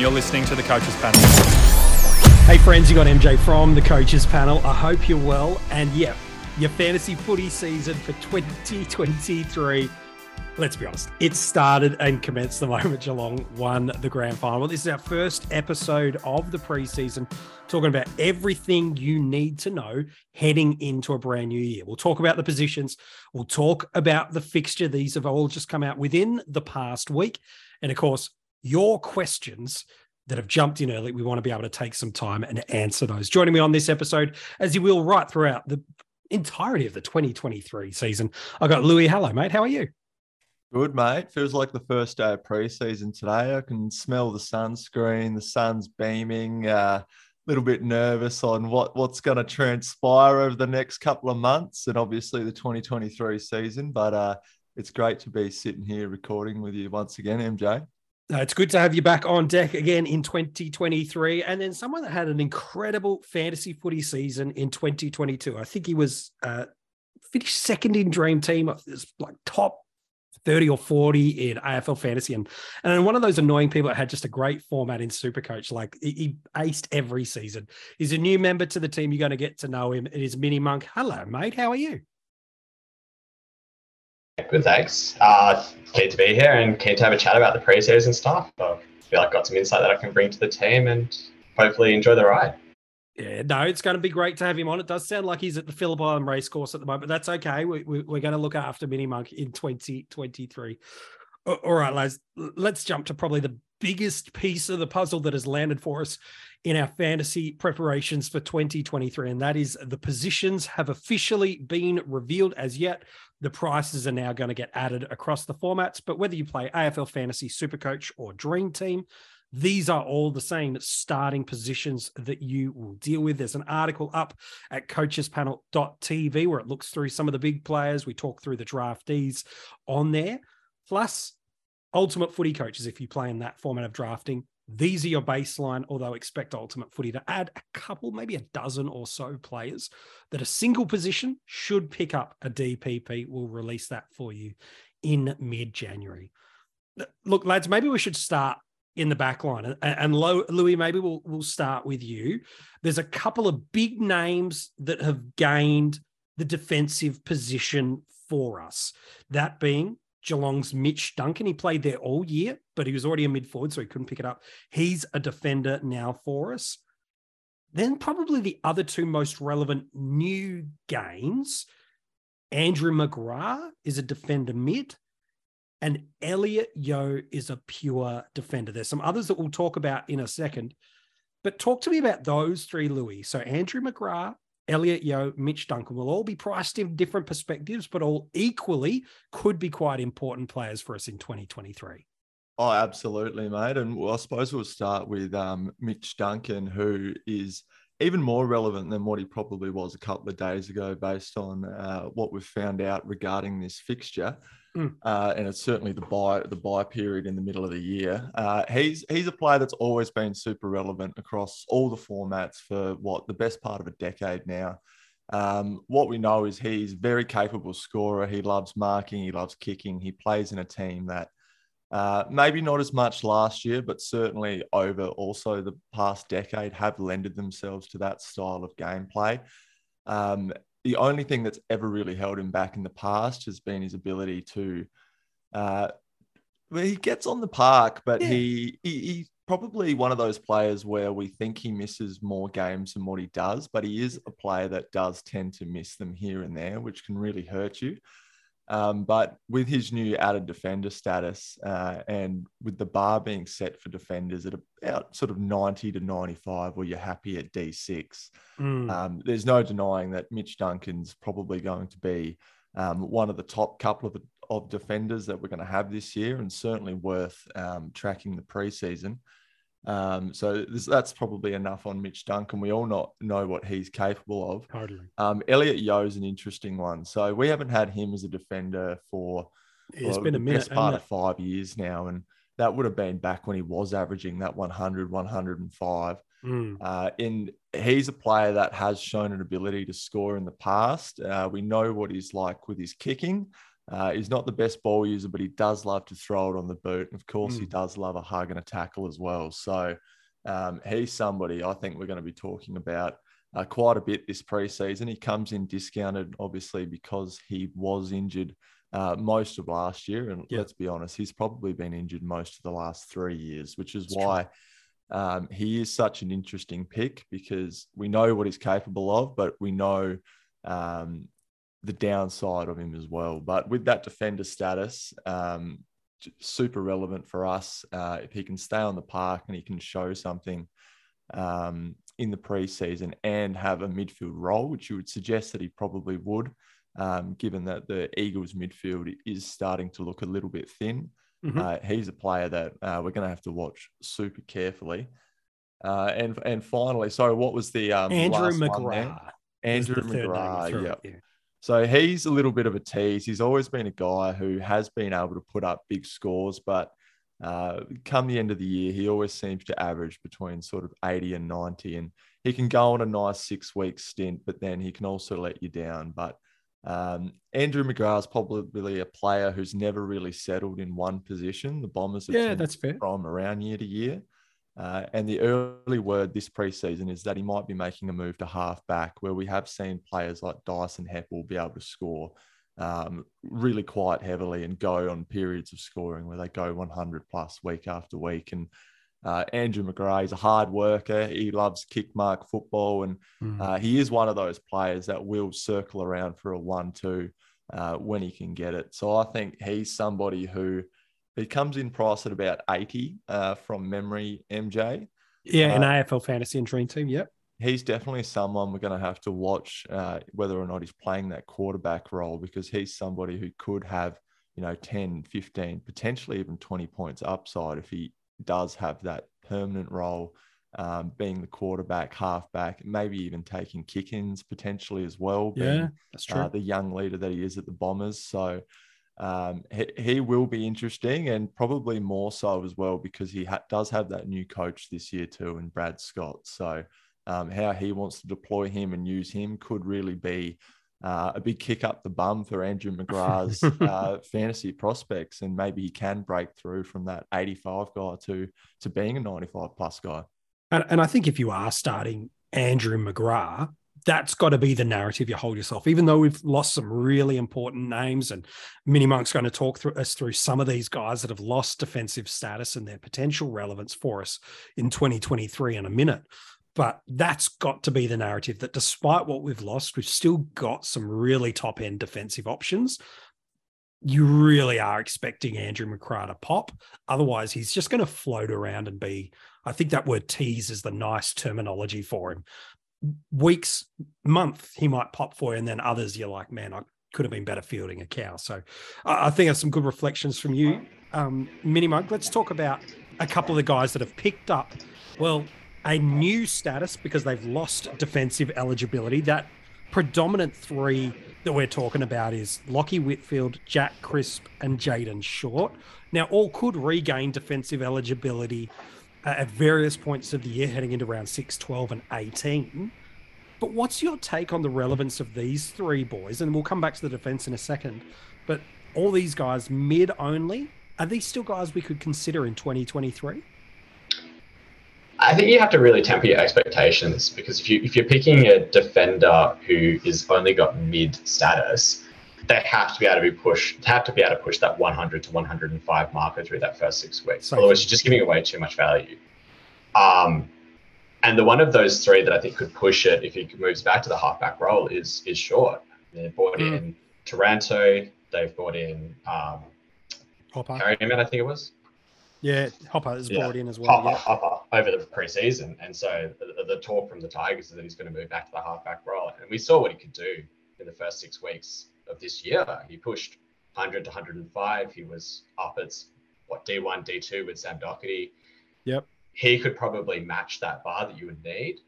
you're listening to the Coaches Panel. Hey, friends, you got MJ from the Coaches Panel. I hope you're well. And yeah, your fantasy footy season for 2023 let's be honest, it started and commenced the moment Geelong won the grand final. This is our first episode of the preseason, talking about everything you need to know heading into a brand new year. We'll talk about the positions, we'll talk about the fixture. These have all just come out within the past week. And of course, your questions that have jumped in early, we want to be able to take some time and answer those. Joining me on this episode, as you will right throughout the entirety of the 2023 season, I got Louis. Hello, mate. How are you? Good, mate. Feels like the first day of preseason today. I can smell the sunscreen, the sun's beaming. A uh, little bit nervous on what, what's going to transpire over the next couple of months and obviously the 2023 season. But uh, it's great to be sitting here recording with you once again, MJ. Uh, it's good to have you back on deck again in 2023. And then someone that had an incredible fantasy footy season in 2022. I think he was uh, finished second in Dream Team, like top 30 or 40 in AFL fantasy. And, and one of those annoying people that had just a great format in Supercoach, like he, he aced every season. He's a new member to the team. You're going to get to know him. It is Mini Monk. Hello, mate. How are you? Good, thanks. Uh, keen to be here and keen to have a chat about the preseason stuff. I feel like I got some insight that I can bring to the team and hopefully enjoy the ride. Yeah, no, it's going to be great to have him on. It does sound like he's at the Phillip Island Racecourse at the moment, but that's okay. We, we, we're going to look after Mini Monk in 2023. All right, lads, let's jump to probably the biggest piece of the puzzle that has landed for us in our fantasy preparations for 2023, and that is the positions have officially been revealed as yet. The prices are now going to get added across the formats, but whether you play AFL Fantasy Supercoach or Dream Team, these are all the same starting positions that you will deal with. There's an article up at coachespanel.tv where it looks through some of the big players. We talk through the draftees on there, plus ultimate footy coaches if you play in that format of drafting. These are your baseline, although expect Ultimate Footy to add a couple, maybe a dozen or so players that a single position should pick up a DPP. We'll release that for you in mid January. Look, lads, maybe we should start in the back line. And, Louis, maybe we'll we'll start with you. There's a couple of big names that have gained the defensive position for us. That being Geelong's Mitch Duncan. He played there all year, but he was already a mid forward, so he couldn't pick it up. He's a defender now for us. Then probably the other two most relevant new gains. Andrew McGrath is a defender mid and Elliot Yeo is a pure defender. There's some others that we'll talk about in a second, but talk to me about those three, Louis. So Andrew McGrath, Elliot Yeo, Mitch Duncan will all be priced in different perspectives, but all equally could be quite important players for us in 2023. Oh, absolutely, mate. And I suppose we'll start with um, Mitch Duncan, who is even more relevant than what he probably was a couple of days ago, based on uh, what we've found out regarding this fixture. Mm. Uh, and it's certainly the buy the buy period in the middle of the year. Uh, he's he's a player that's always been super relevant across all the formats for what the best part of a decade now. Um, what we know is he's very capable scorer. He loves marking. He loves kicking. He plays in a team that uh, maybe not as much last year, but certainly over also the past decade have lended themselves to that style of gameplay. Um, the only thing that's ever really held him back in the past has been his ability to. Uh, well, he gets on the park, but yeah. he, he he's probably one of those players where we think he misses more games than what he does, but he is a player that does tend to miss them here and there, which can really hurt you. Um, but with his new added defender status uh, and with the bar being set for defenders at about sort of 90 to 95, where you're happy at D6, mm. um, there's no denying that Mitch Duncan's probably going to be um, one of the top couple of, of defenders that we're going to have this year and certainly worth um, tracking the preseason. Um, so this, that's probably enough on Mitch Duncan. We all not know what he's capable of. Totally. Um, Elliot is an interesting one. So we haven't had him as a defender for it's well, been a minute, best part of five years now, and that would have been back when he was averaging that 100, 105. Mm. Uh, in he's a player that has shown an ability to score in the past. Uh, we know what he's like with his kicking. Uh, he's not the best ball user, but he does love to throw it on the boot. And of course, Mm. he does love a hug and a tackle as well. So um, he's somebody I think we're going to be talking about uh, quite a bit this preseason. He comes in discounted, obviously, because he was injured uh, most of last year. And Yeah. let's be honest, he's probably been injured most of the last three years, which is That's why um, he is such an interesting pick because we know what he's capable of, but we know um, the downside of him as well. But with that defender status, um, super relevant for us. Uh, if he can stay on the park and he can show something um, in the preseason and have a midfield role, which you would suggest that he probably would, um, given that the Eagles midfield is starting to look a little bit thin. Mhm. Uh, he's a player that uh, we're going to have to watch super carefully. Uh, and and finally, so what was the um, Andrew last one there? McGrath. Andrew the third name you McGrath, yeah. So he's a little bit of a tease. He's always been a guy who has been able to put up big scores, but uh, come the end of the year, he always seems to average between sort of 80 and 90. And he can go on a nice six week stint, but then he can also let you down. But um, Andrew McGrath's probably a player who's never really settled in one position. The Bombers have Yeah, that's fair. from around year to year. Uh, and the early word this preseason is that he might be making a move to halfback, where we have seen players like Dyson Heppell be able to score um, really quite heavily and go on periods of scoring where they go 100 plus week after week. And uh, Andrew McGrath is a hard worker. He loves kick mark football, and Mm. uh, he is one of those players that will circle around for a one-two uh, when he can get it. So I think he's somebody who he comes in price at about 80 uh, from memory, MJ. yeah, an uh, AFL fantasy and dream team. Yep. He's definitely someone we're going to have to watch uh, whether or not he's playing that quarterback role because he's somebody who could have, you know, 10, 15, potentially even 20 points upside if he does have that permanent role, um, being the quarterback, halfback, maybe even taking kick ins potentially as well. being Yeah, that's true. uh, the young leader that he is at the Bombers. So um, he, he will be interesting and probably more so as well because he ha- does have that new coach this year too, and Brad Scott. So um, how he wants to deploy him and use him could really be uh, a big kick up the bum for Andrew McGrath's uh, fantasy prospects, and maybe he can break through from that 85 guy to to being a 95 plus guy. And, and I think if you are starting Andrew McGrath, that's got to be the narrative you hold yourself. Even though we've lost some really important names, and Mini Monk's going to talk through us through some of these guys that have lost defensive status and their potential relevance for us in 2023 in a minute. But that's got to be the narrative that despite what we've lost, we've still got some really top end defensive options. You really are expecting Andrew McGrath to pop. Otherwise, he's just going to float around and be I think that word tease is the nice terminology for him. Weeks, month, he might pop for you, and then others, you're like, man, I could have been better fielding a cow. So I think that's some good reflections from you, um, Mini Monk. Let's talk about a couple of the guys that have picked up, well, a new status because they've lost defensive eligibility. That predominant three that we're talking about is Lachie Whitfield, Jack Crisp, and Jayden Short. Now, all could regain defensive eligibility at various points of the year, heading into round 6, 12, and 18. But what's your take on the relevance of these three boys? And we'll come back to the defense in a second. But all these guys mid only, are these still guys we could consider in 2023? I think you have to really temper your expectations because if you if you're picking a defender who is only got mid status, they have to be able to be pushed. Have to be able to push that 100 to 105 marker through that first six weeks. Same. Otherwise, you're just giving away too much value. Um, and the one of those three that I think could push it if he moves back to the halfback role is is short. They brought Mm. in Taranto. They've brought in um, Hopper. Harryman, I think it was. Yeah, Hopper is Yeah. brought in as well. Hopper, Yeah. Hopper over the preseason. And so the, the talk from the Tigers is that he's going to move back to the halfback role. And we saw what he could do in the first six weeks of this year. He pushed 100 to 105. He was up at what D1, D2 with Sam Docherty. Yep. He could probably match that bar that you would need.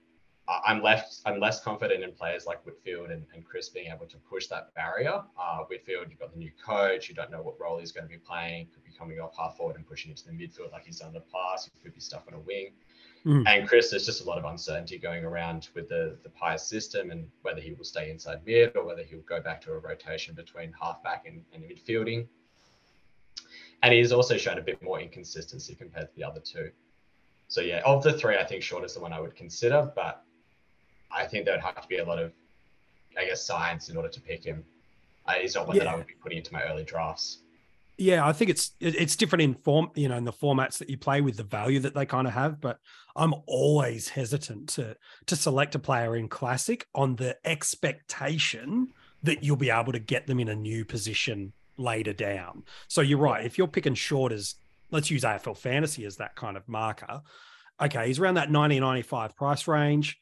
I'm left. I'm less confident in players like Whitfield and, and Crisp being able to push that barrier. Uh, Whitfield, you've got the new coach. You don't know what role he's going to be playing. Could be coming off half forward and pushing into the midfield like he's done in the past. He could be stuck on a wing. Mm. And Crisp, there's just a lot of uncertainty going around with the the Pies system and whether he will stay inside mid or whether he'll go back to a rotation between halfback and, and midfielding. And he's also shown a bit more inconsistency compared to the other two. So yeah, of the three, I think Short is the one I would consider, but I think there'd have to be a lot of, I guess, science in order to pick him. Uh, he's not one yeah. that I would be putting into my early drafts. Yeah, I think it's it's different in form, you know, in the formats that you play with the value that they kind of have. But I'm always hesitant to to select a player in classic on the expectation that you'll be able to get them in a new position later down. So you're right. If you're picking short as let's use AFL fantasy as that kind of marker. Okay, he's around that 1995 price range.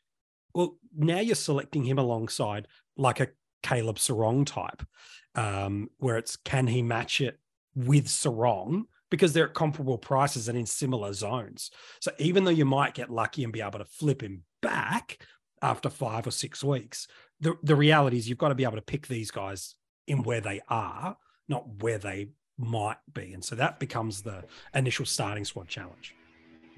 Well, now you're selecting him alongside like a Caleb Serong type, um, where it's can he match it with Serong because they're at comparable prices and in similar zones. So even though you might get lucky and be able to flip him back after five or six weeks, the, the reality is you've got to be able to pick these guys in where they are, not where they might be. And so that becomes the initial starting squad challenge.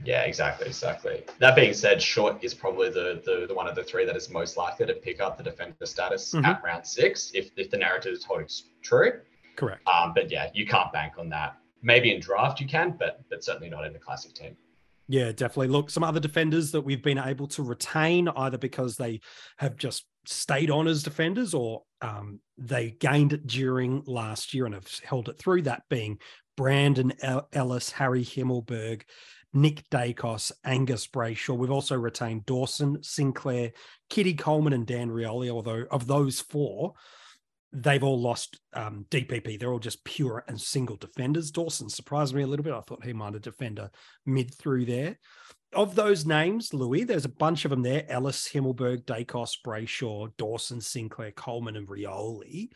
Yeah, exactly, exactly. That being said, Short is probably the, the, the one of the three that is most likely to pick up the defender status mm-hmm. at round six if, if the narrative is holding true. Correct. Um, but yeah, you can't bank on that. Maybe in draft you can, but but certainly not in the classic team. Yeah, definitely. Look, some other defenders that we've been able to retain either because they have just stayed on as defenders or um, they gained it during last year and have held it through. That being Brandon Ellis, Harry Himmelberg, Nick Daicos, Angus Brayshaw. We've also retained Dawson, Sinclair, Kitty Coleman, and Dan Rioli. Although of those four, they've all lost um, DPP. They're all just pure and single defenders. Dawson surprised me a little bit. I thought he might have defender mid through there. Of those names, Louis, there's a bunch of them there Ellis, Himmelberg, Daicos, Brayshaw, Dawson, Sinclair, Coleman, and Rioli.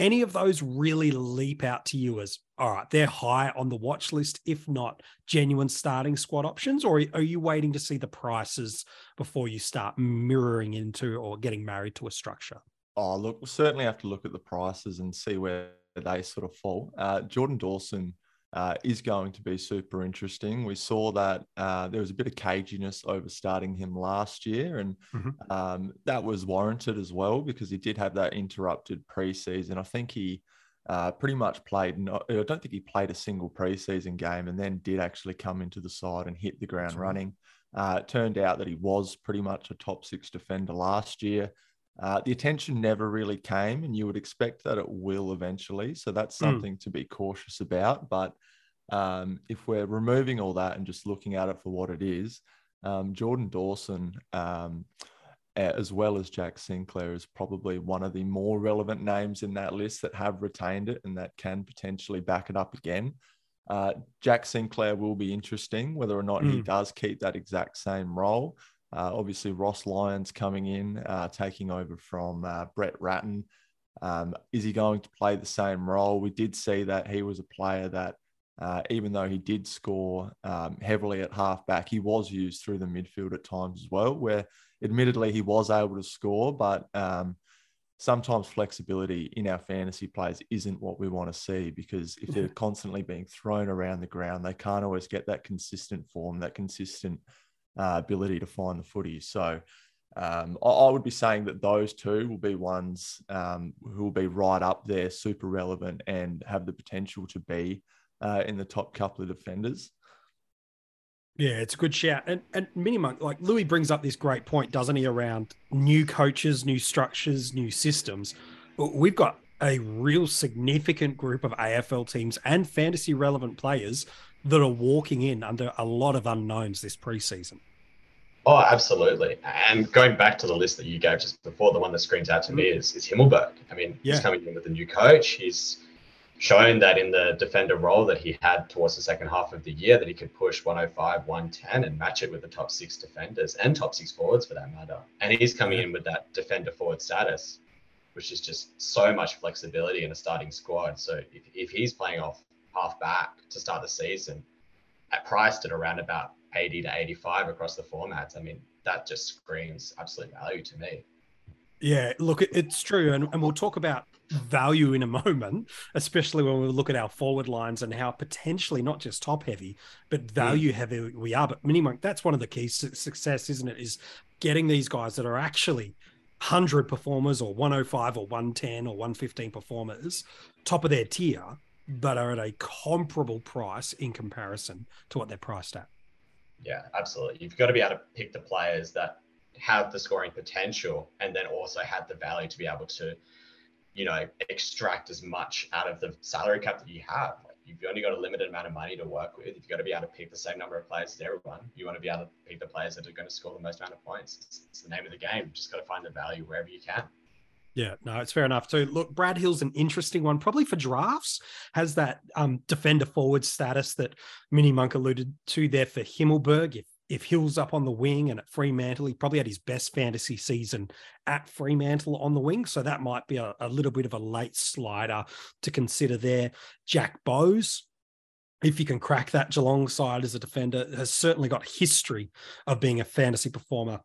Any of those really leap out to you as, all right, they're high on the watch list, if not genuine starting squad options? Or are you waiting to see the prices before you start mirroring into or getting married to a structure? Oh, look, we'll certainly have to look at the prices and see where they sort of fall. Uh, Jordan Dawson uh, is going to be super interesting. We saw that uh, there was a bit of caginess over starting him last year, and mm-hmm. um, that was warranted as well because he did have that interrupted preseason. I think he uh, pretty much played. No, I don't think he played a single preseason game, and then did actually come into the side and hit the ground running. Uh, it turned out that he was pretty much a top six defender last year. Uh, the attention never really came, and you would expect that it will eventually. So that's hmm. something mm. to be cautious about. But um, if we're removing all that and just looking at it for what it is, um, Jordan Dawson, um, as well as Jack Sinclair, is probably one of the more relevant names in that list that have retained it and that can potentially back it up again. Uh, Jack Sinclair will be interesting, whether or not mm. he hmm. does keep that exact same role. Uh, obviously, Ross Lyon's coming in, uh, taking over from uh, Brett Ratten. Um, is he going to play the same role? We did see that he was a player that, uh, even though he did score um, heavily at halfback, he was used through the midfield at times as well, where admittedly he was able to score, but um, sometimes flexibility in our fantasy plays isn't what we want to see because if they're constantly being thrown around the ground, they can't always get that consistent form, that consistent uh, ability to find the footy. So um, I, I, would be saying that those two will be ones um, who will be right up there, super relevant, and have the potential to be uh, in the top couple of defenders. Yeah, it's a good shout. And and minimum, like Louis brings up this great point, doesn't he, around new coaches, new structures, new systems. We've got a real significant group of AFL teams and fantasy relevant players that are walking in under a lot of unknowns this preseason. Oh, absolutely. And going back to the list that you gave just before, the one that screams out to mm. me is, is Himmelberg. I mean, yeah. he's coming in with a new coach. He's shown that in the defender role that he had towards the second half of the year that he could push 105, 110 and match it with the top six defenders and top six forwards for that matter. And he's coming in with that defender forward status, which is just so much flexibility in a starting squad. So if, if he's playing off half back to start the season at priced at around about 80 to 85 across the formats. I mean, that just screams absolute value to me. Yeah, look, it's true. And, and we'll talk about value in a moment, especially when we look at our forward lines and how potentially not just top heavy, but mm. value heavy we are. But Mini Monk, that's one of the keys to success, isn't it? Is getting these guys that are actually 100 performers or 105 or 110 or 115 performers, top of their tier, but are at a comparable price in comparison to what they're priced at. Yeah, absolutely. You've got to be able to pick the players that have the scoring potential and then also have the value to be able to you know, extract as much out of the salary cap that you have. Like you've only got a limited amount of money to work with. You've got to be able to pick the same number of players as everyone. You want to be able to pick the players that are going to score the most amount of points. It's, it's the name of the game. You've just got to find the value wherever you can. Yeah, no, it's fair enough too. Look, Brad Hill's an interesting one, probably for drafts. Has that um, defender forward status that Mini Monk alluded to there for Himmelberg. If if Hill's up on the wing and at Fremantle, he probably had his best fantasy season at Fremantle on the wing. So that might be a, a little bit of a late slider to consider there. Jack Bowes, if you can crack that Geelong side as a defender, has certainly got history of being a fantasy performer.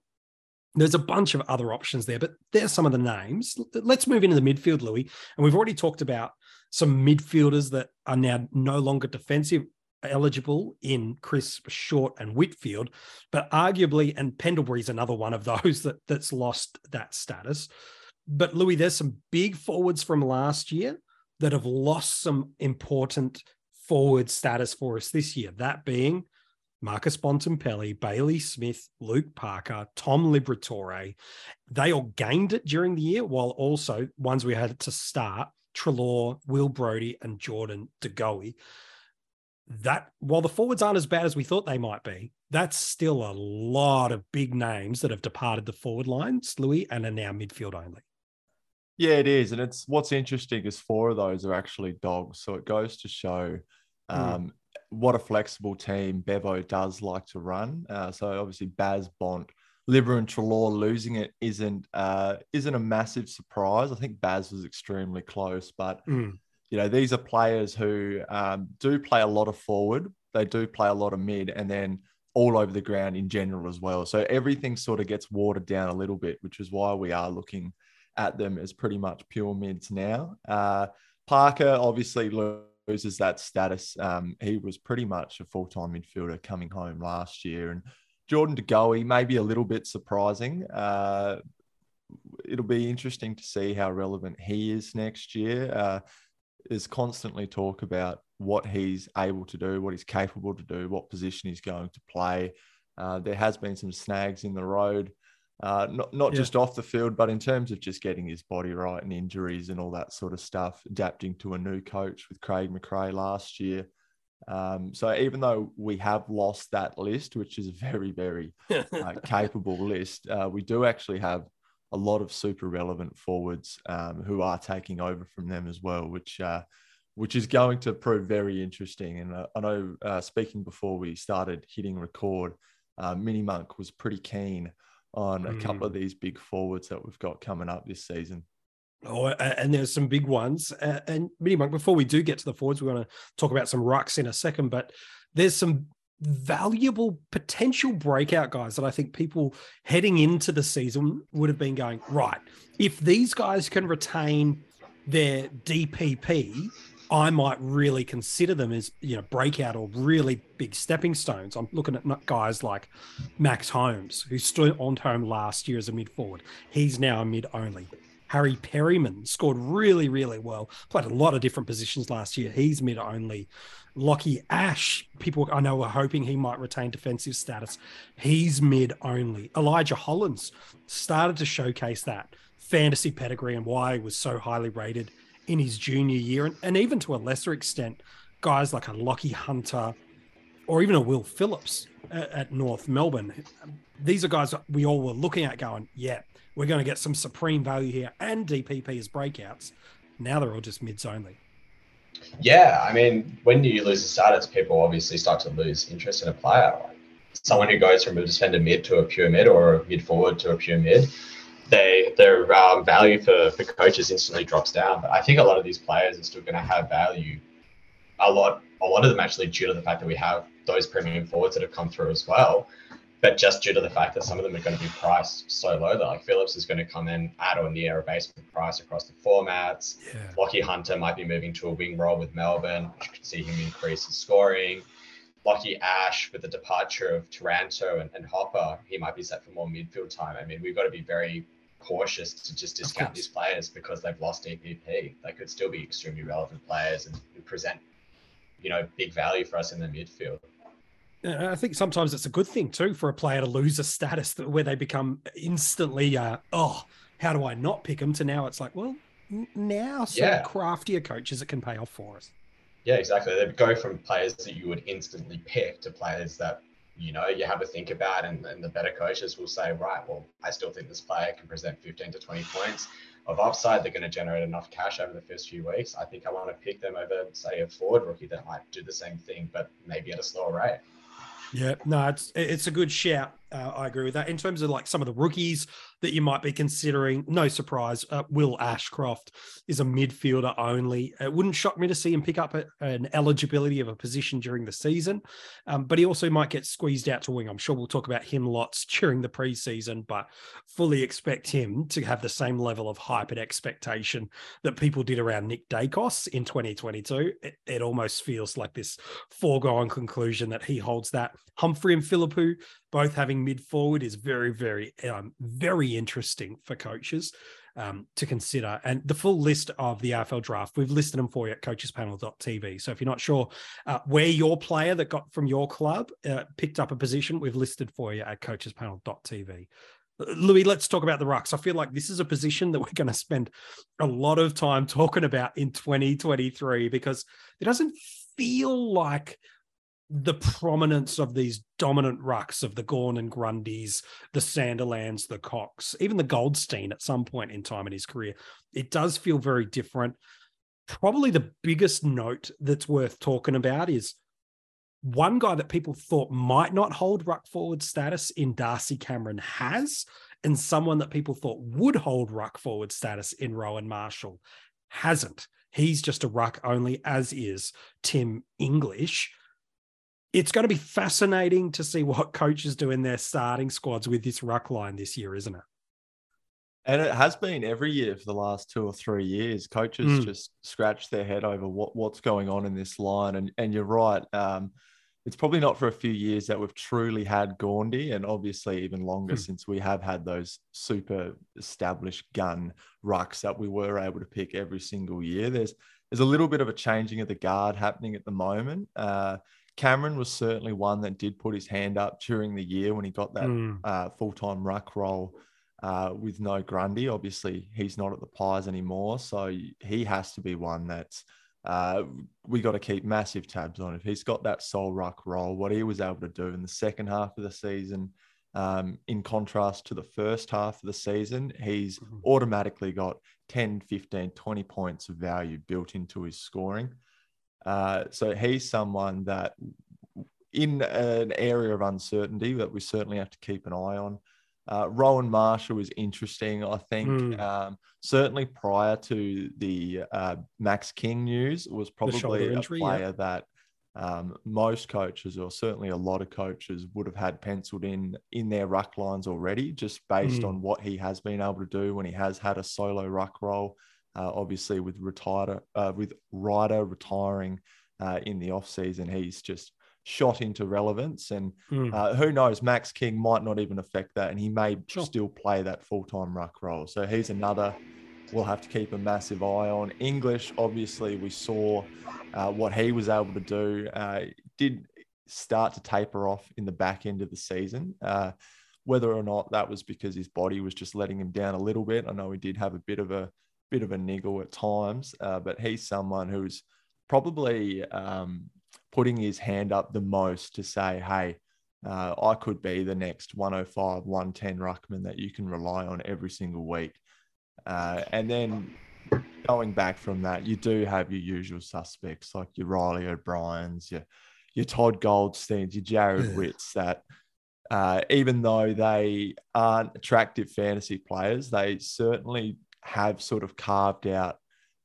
There's a bunch of other options there, but there's some of the names. Let's move into the midfield, Louis. And we've already talked about some midfielders that are now no longer defensive eligible in Crisp Short and Whitfield, but arguably, and Pendlebury's another one of those that that's lost that status. But Louis, there's some big forwards from last year that have lost some important forward status for us this year. That being Marcus Bontempelli, Bailey Smith, Luke Parker, Tom Liberatore. They all gained it during the year, while also ones we had to start Treloar, Will Brody, and Jordan De Goey that while the forwards aren't as bad as we thought they might be, that's still a lot of big names that have departed the forward lines, Louis, and are now midfield only. Yeah, it is. And it's what's interesting is four of those are actually dogs. So it goes to show hmm. um, mm. What a flexible team Bevo does like to run. Uh, so obviously Baz Bont, Libra and Treloar losing it isn't uh, isn't a massive surprise. I think Baz was extremely close, but mm you know, these are players who um, do play a lot of forward, they do play a lot of mid, and then all over the ground in general as well. So everything sort of gets watered down a little bit, which is why we are looking at them as pretty much pure mids now. Uh, Parker obviously loses that status. Um, he was pretty much a full time midfielder coming home last year. And Jordan De Goey, maybe a little bit surprising. Uh, it'll be interesting to see how relevant he is next year. Uh, there's constantly talk about what he's able to do, what he's capable to do, what position he's going to play. Uh, there has been some snags in the road, uh, not not yeah. just off the field, but in terms of just getting his body right and injuries and all that sort of stuff. Adapting to a new coach with Craig McRae last year. Um, so even though we have lost that list, which is a very very uh, capable list, uh, we do actually have a lot of super relevant forwards um, who are taking over from them as well, which uh, which is going to prove very interesting. And uh, I know, uh, speaking before we started hitting record, uh, Mini Monk was pretty keen on a mm. couple of hmm. these big forwards that we've got coming up this season. Oh, and there's some big ones. And Mini Monk, before we do get to the forwards, we want to talk about some rucks in a second, but there's some valuable potential breakout guys that I think people heading into the season would have been going, right, if these guys can retain their DPP, I might really consider them as, you know, breakout or really big stepping stones. I'm looking at guys like Max Holmes, who stood on home last year as a mid forward. He's now a mid only. Harry Perryman scored really, really well. Played a lot of different positions last year. He's mid only. Lachie Ash, people I know were hoping he might retain defensive status. He's mid only. Elijah Hollands started to showcase that fantasy pedigree and why he was so highly rated in his junior year. And, and even to a lesser extent, guys like a Lachie Hunter or even a Will Phillips at, at North Melbourne. These are guys that we all were looking at going, yeah, we're going to get some supreme value here and DPP as breakouts. Now they're all just mids only. Yeah, I mean, when you lose the status, people obviously start to lose interest in a player. Someone who goes from a defender mid to a pure mid or a mid forward to a pure mid, they their um, value for, for coaches instantly drops down. But I think a lot of these players are still going to have value. A lot, a lot of them actually due to the fact that we have those premium forwards that have come through as well. but just due to the fact that some of them are going to be priced so low that like Phillips is going to come in at or near a replacement price across the formats. Yeah. Lachie Hunter might be moving to a wing role with Melbourne, which could see him increase his scoring. Lachie Ash, with the departure of Taranto and, and Hopper, he might be set for more midfield time. I mean, we've got to be very cautious to just discount these players because they've lost DPP. They could still be extremely relevant players and, present, you know, big value for us in the midfield. I think sometimes it's a good thing too for a player to lose a status that, where they become instantly, uh, oh, how do I not pick them? To now it's like, well, now some yeah. craftier coaches it can pay off for us. Yeah, exactly. They go from players that you would instantly pick to players that you know you have to think about, and, and the better coaches will say, right, well, I still think this player can present 15 to 20 points of upside. They're going to generate enough cash over the first few weeks. I think I want to pick them over, say, a forward rookie that might do the same thing, but maybe at a slower rate. Yeah, no, it's it's a good shout. Uh, I agree with that. In terms of like some of the rookies that you might be considering, no surprise, uh, Will Ashcroft is a midfielder only. It wouldn't shock me to see him pick up a, an eligibility of a position during the season, um, but he also might get squeezed out to wing. I'm sure we'll talk about him lots during the preseason, but fully expect him to have the same level of hype and expectation that people did around Nick Daicos in 2022. It, it almost feels like this foregone conclusion that he holds that. Humphrey and Philippou both having mid forward is very, very, um, very interesting for coaches um, to consider. And the full list of the AFL draft, we've listed them for you at coachespanel.tv. So if you're not sure uh, where your player that got from your club uh, picked up a position, we've listed for you at coachespanel.tv. Louis, let's talk about the rucks. I feel like this is a position that we're going to spend a lot of time talking about in 2023 because it doesn't feel like the prominence of these dominant rucks of the Gawn and Grundys, the Sandilands, the Cox, even the Goldstein at some point in time in his career. It does feel very different. Probably the biggest note that's worth talking about is one guy that people thought might not hold ruck forward status in Darcy Cameron has, and someone that people thought would hold ruck forward status in Rowan Marshall hasn't. He's just a ruck only, as is Tim English it's going to be fascinating to see what coaches do in their starting squads with this ruck line this year, isn't it? And it has been every year for the last two or three years. Coaches mm. just scratch their head over what, what's going on in this line. And and you're right. Um, it's probably not for a few years that we've truly had Gaundy, and obviously even longer mm. since we have had those super established gun rucks that we were able to pick every single year. There's there's a little bit of a changing of the guard happening at the moment. Uh, Cameron was certainly one that did put his hand up during the year when he got that mm. uh, full time ruck role uh, with no Grundy. Obviously, he's not at the Pies anymore, so he has to be one that's uh, we got to keep massive tabs on. If he's got that sole ruck role, what he was able to do in the second half of the season, um, in contrast to the first half of the season, he's mm-hmm. automatically got 10, 15, 20 points of value built into his scoring. Uh, so he's someone that, in an area of uncertainty, that we certainly have to keep an eye on. Uh, Rowan Marshall is interesting. I think mm. um, certainly prior to the uh, Max King news, was probably injury, a player yeah. that um, most coaches, or certainly a lot of coaches, would have had penciled in in their ruck lines already, just based mm. on what he has been able to do when he has had a solo ruck role. Uh, obviously, with retired uh, with Ryder retiring uh, in the off season, he's just shot into relevance. And mm. who knows, Max King might not even affect that, and he may sure. still play that full time ruck role. So he's another we'll have to keep a massive eye on. English, obviously, we saw uh, what he was able to do. Uh, did start to taper off in the back end of the season. Uh, whether or not that was because his body was just letting him down a little bit. I know he did have a bit of a bit of a niggle at times, uh, but he's someone who's probably um, putting his hand up the most to say, hey, uh, I could be the next 105, 110 ruckman that you can rely on every single week. Uh, and then going back from that, you do have your usual suspects like your Reilly O'Briens, your your Todd Goldsteins, your Jarrod yeah. Witts that uh, even though they aren't attractive fantasy players, they certainly have sort of carved out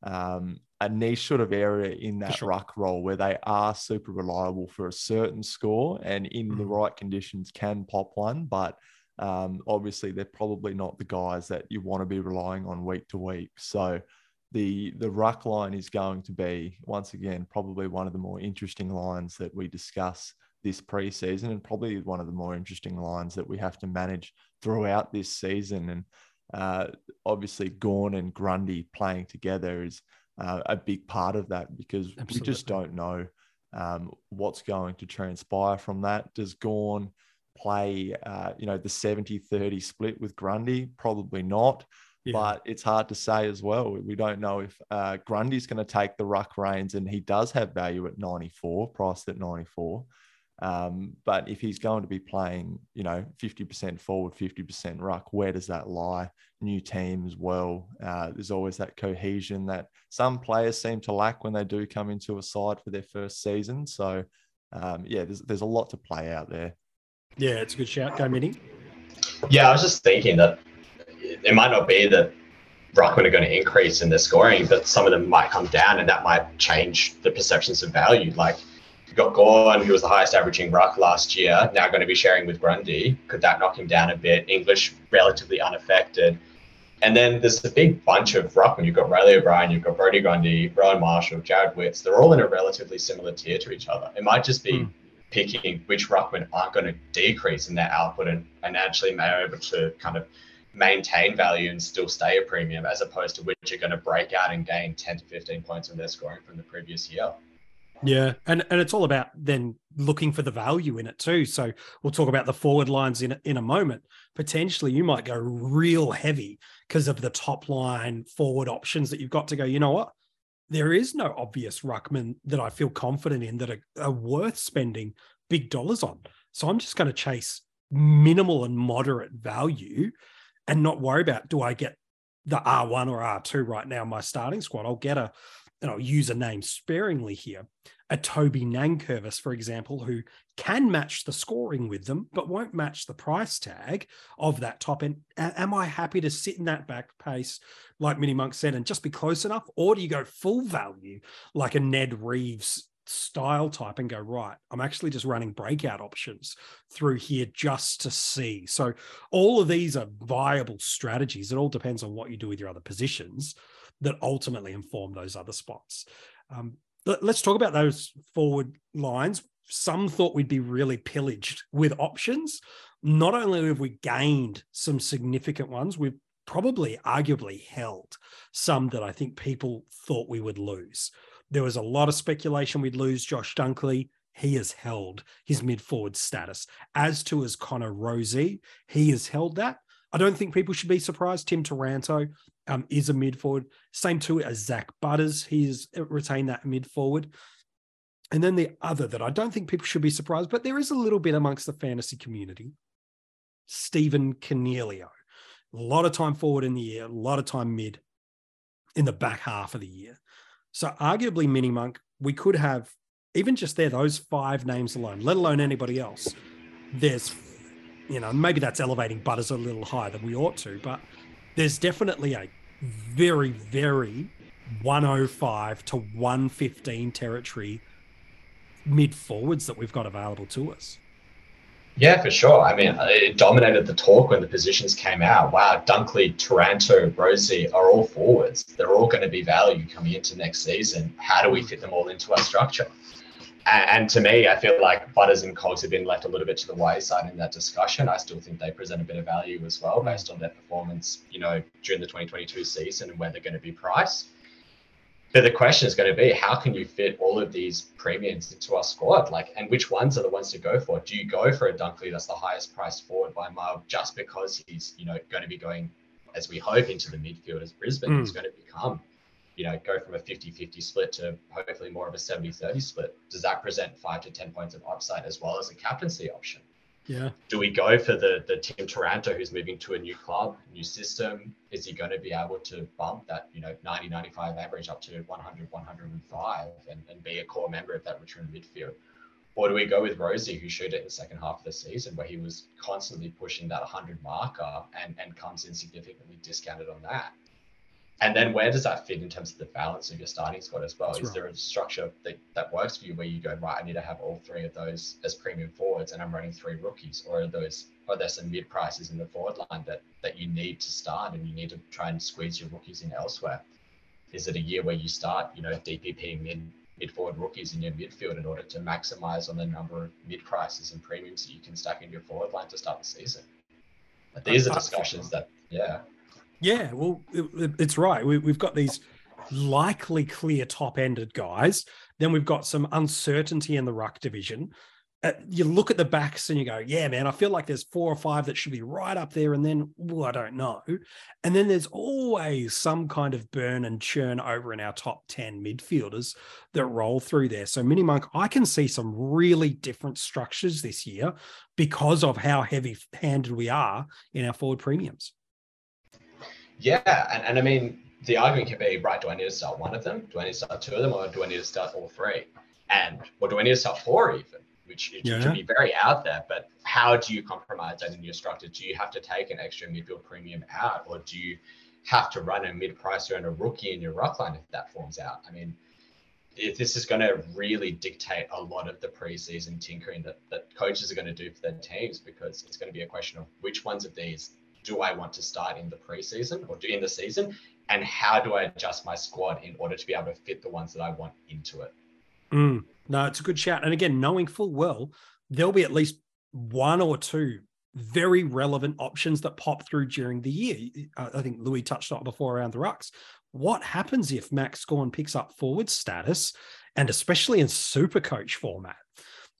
um, a niche sort of area in that sure. ruck role where they are super reliable for a certain score and in the Mhm. right conditions can pop one. But um, obviously, they're probably not the guys that you want to be relying on week to week. So the the ruck line is going to be once again probably one of the more interesting lines that we discuss this preseason and probably one of the more interesting lines that we have to manage throughout this season. And uh, obviously, Gawn and Grundy playing together is uh, a big part of that because we just don't know um, what's going to transpire from that. Does Gawn play, uh, you know, the 70 30 split with Grundy? Probably not. Yeah. But it's hard to say as well. We don't know if uh, Grundy's going to take the ruck reins, and he does have value at 94, priced at 94. Um, but if he's going to be playing, you know, 50% forward, 50% ruck, where does that lie? New team as well. Uh, there's always that cohesion that some players seem to lack when they do come into a side for their first season. So, um, yeah, there's, there's a lot to play out there. yeah, it's a good shout. Go, Mini. Yeah, I was just thinking that it might not be that Ruckman are going to increase in their scoring, but some of them might come down, and that might change the perceptions of value. Like you got Gawn, who was the highest averaging ruck last year, now going to be sharing with Grundy. Could that knock him down a bit? English relatively unaffected. And then there's a big bunch of ruckman. You've got Reilly O'Brien, you've got Brodie Grundy, Rowan Marshall, Jarrod Witts. They're all in a relatively similar tier to each other. It might just be Hmm. picking which ruckmen aren't going to decrease in their output and, and actually may able to kind of maintain value and still stay a premium as opposed to which are going to break out and gain 10 to 15 points in their scoring from the previous year. Yeah, and and it's all about then looking for the value in it too. So we'll talk about the forward lines in in a moment. Potentially, you might go real heavy because of the top line forward options that you've got to go. You know what? There is no obvious ruckman that I feel confident in that are, are worth spending big dollars on. So I'm just going to chase minimal and moderate value, and not worry about do I get the R1 or R2 right now my starting squad. I'll get a and I'll use a name sparingly here, a Toby Nankervis, for example, who can match the scoring with them, but won't match the price tag of that top end. Am I happy to sit in that back pace, like Mini Monk said, and just be close enough? Or do you go full value, like a Ned Reeves style type, and go, right, I'm actually just running breakout options through here just to see? So all of these are viable strategies. It all depends on what you do with your other positions that ultimately inform those other spots. Um, let, us talk about those forward lines. Some thought we'd be really pillaged with options. Not only have we gained some significant ones, we've probably arguably held some that I think people thought we would lose. There was a lot of speculation we'd lose Josh Dunkley. He has held his mid forward status. As to as Connor Rozee, he has held that. I don't think people should be surprised. Tim Taranto um, is a mid forward. Same too as Zak Butters. He's retained that mid forward. And then the other that I don't think people should be surprised, but there is a little bit amongst the fantasy community. Stephen Coniglio. A lot of time forward in the year, a lot of time mid in the back half of the year. So arguably, Mini Monk, we could have even just there, those five names alone, let alone anybody else. There's, you know, maybe that's elevating Butters a little higher than we ought to, but there's definitely a very, very 105 to 115 territory mid forwards that we've got available to us. Yeah, for sure. I mean, it dominated the talk when the positions came out. Wow, Dunkley, Taranto, Rozee are all forwards. They're all going to be value coming into next season. How do we fit them all into our structure? And, and to me, I feel like Butters and Cogs have been left a little bit to the wayside in that discussion. I still think they present a bit of value as well based on their performance, you know, during the 2022 season and where they're going to be priced. But the question is going to be how can you fit all of these premiums into our squad? Like, and which ones are the ones to go for? Do you go for a Dunkley that's the highest priced forward by mile just because he's, you know, going to be going, as we hope, into the midfield as Brisbane? Mm. He's going to become, you know, go from a 50 50 split to hopefully more of a 70 30 split. Does that present five to 10 points of upside as well as a captaincy option? Yeah. do we go for the the Tim Taranto who's moving to a new club, new system? Is he going to be able to bump that, you know, 90, 95 average up to 100, 105 and, and be a core member of that return midfield? Or do we go with Rozee, who showed it in the second half of the season, where he was constantly pushing that 100 marker and, and comes in significantly discounted on that? And then where does that fit in terms of the balance of your starting squad as well? That's Is right. there a structure that, that works for you where you go, right, I need to have all three of those as premium forwards and I'm running three rookies? Or are those are there some mid prices in the forward line that, that you need to start and you need to try and squeeze your rookies in elsewhere? Is it a year where you start, you know, DPP mid mid forward rookies in your midfield in order to maximize on the number of mid prices and premiums that you can stack in your forward line to start the season? But these are discussions that, yeah, Yeah, well, it- it- it's right. We, we've got these likely clear top ended guys. Then we've got some uncertainty in the ruck division. Uh, you look at the backs and you go, yeah, man, I feel like there's four or five that should be right up there. And then, well, I don't know. And then there's always some kind of burn and churn over in our top 10 midfielders that roll through there. So, Mini Monk, I can see some really different structures this year because of how heavy handed we are in our forward premiums. Yeah, and, and I mean, the argument can be, right, do I need to start one of them? Do I need to start two of them? Or do I need to start all three? And, or do I need to start four even? Which it Yeah. can be very out there, but how do you compromise that in your structure? Do you have to take an extra midfield premium out? Or do you have to run a mid-pricer and a rookie in your ruck line if that forms out? I mean, if this is going to really dictate a lot of the preseason tinkering that, that coaches are going to do for their teams because it's going to be a question of which ones of these do I want to start in the preseason or in the season, and how do I adjust my squad in order to be able to fit the ones that I want into it? Mm, no, it's a good shout. And again, knowing full well, there'll be at least one or two very relevant options that pop through during the year. I I think Louis touched on it before around the rucks. What happens if Max Gawn picks up forward status, and especially in super coach format,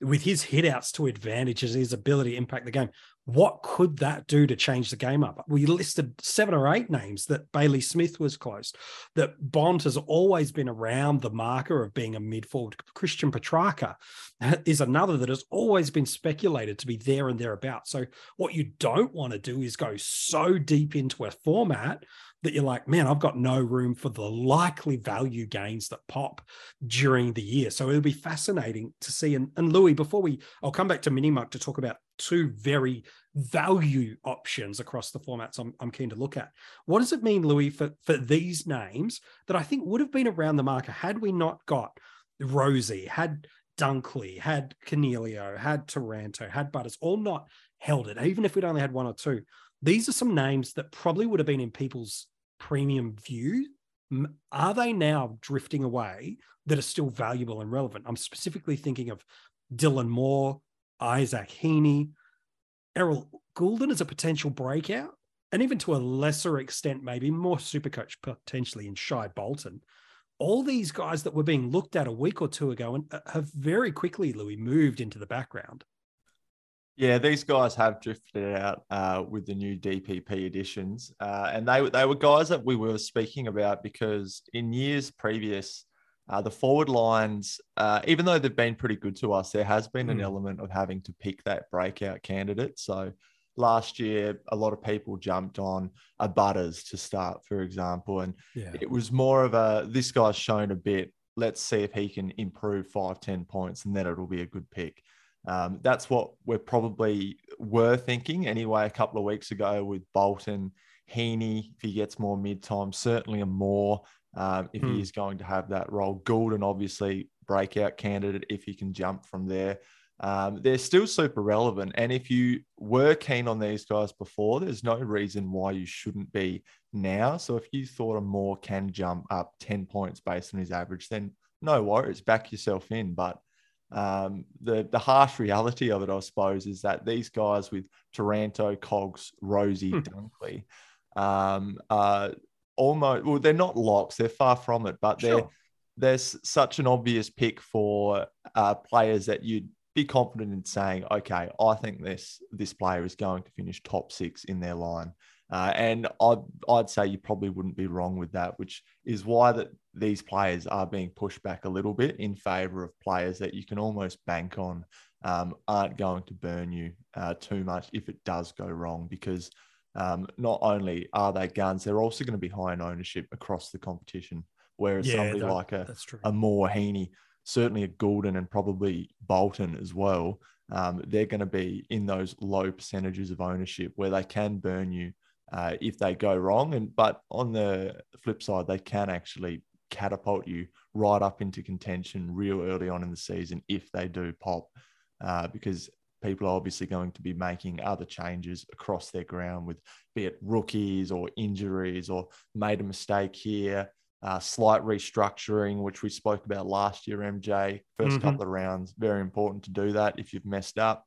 with his hitouts to advantage and his ability to impact the game? What could that do to change the game up? We listed seven or eight names that Bailey Smith was close that Bont has always been around the marker of being a mid forward. Christian Petracca is another that has always been speculated to be there and thereabouts. So, what you don't want to do is go so deep into a format that you're like, man, I've got no room for the likely value gains that pop during the year. So, it'll be fascinating to see. And, and Louis, before we, I'll come back to Mini Monk to talk about two very value options across the formats I'm, I'm keen to look at. What does it mean, Louis, for, for these names that I think would have been around the marker had we not got Rozee, had Dunkley, had Coniglio, had Taranto, had Butters, all not held it, even if we'd only had one or two. These are some names that probably would have been in people's premium view. Are they now drifting away that are still valuable and relevant? I'm specifically thinking of Dylan Moore, Isaac Heaney, Errol Gulden as a potential breakout, and even to a lesser extent, maybe more super coach potentially in Shai Bolton. All these guys that were being looked at a week or two ago and uh, have very quickly, Louis, moved into the background. Yeah, these guys have drifted out uh, with the new DPP additions, uh, and they they were guys that we were speaking about because in years previous, uh, the forward lines, uh, even though they've been pretty good to us, there has been an Mm. element of having to pick that breakout candidate. So last year, a lot of people jumped on a Butters to start, for example, and Yeah. it was more of a this guy's shown a bit. Let's see if he can improve five, 10 points, and then it'll be a good pick. Um, that's what we're probably were thinking anyway a couple of weeks ago with Bolton, Heaney, if he gets more mid time, certainly a more um, if Hmm. he is going to have that role. Gulden, obviously, breakout candidate if he can jump from there. Um, they're still super relevant. And if you were keen on these guys before, there's no reason why you shouldn't be now. So if you thought a Moore can jump up 10 points based on his average, then no worries, back yourself in. But um, the the harsh reality of it, I suppose, is that these guys with Taranto, Cogs, Rozee, Hmm. Dunkley, um, uh, almost well, they're not locks, they're far from it, but they're there's such an obvious pick for uh, players that you'd be confident in saying, okay, I think this this player is going to finish top six in their line. Uh, and I'd, I'd say you probably wouldn't be wrong with that, which is why that these players are being pushed back a little bit in favor of players that you can almost bank on um, aren't going to burn you uh, too much if it does go wrong, because um, not only are they guns, they're also going to be high in ownership across the competition. Whereas Yeah, somebody that- like a, a Moore, Heaney, certainly a Gulden and probably Bolton as well, um, they're going to be in those low percentages of ownership where they can burn you uh, if they go wrong. And but on the flip side, they can actually catapult you right up into contention real early on in the season if they do pop, uh, because people are obviously going to be making other changes across their ground with be it rookies or injuries or made a mistake here. Uh, slight restructuring, which we spoke about last year, MJ. 1st mm-hmm. couple of rounds, very important to do that if you've messed up.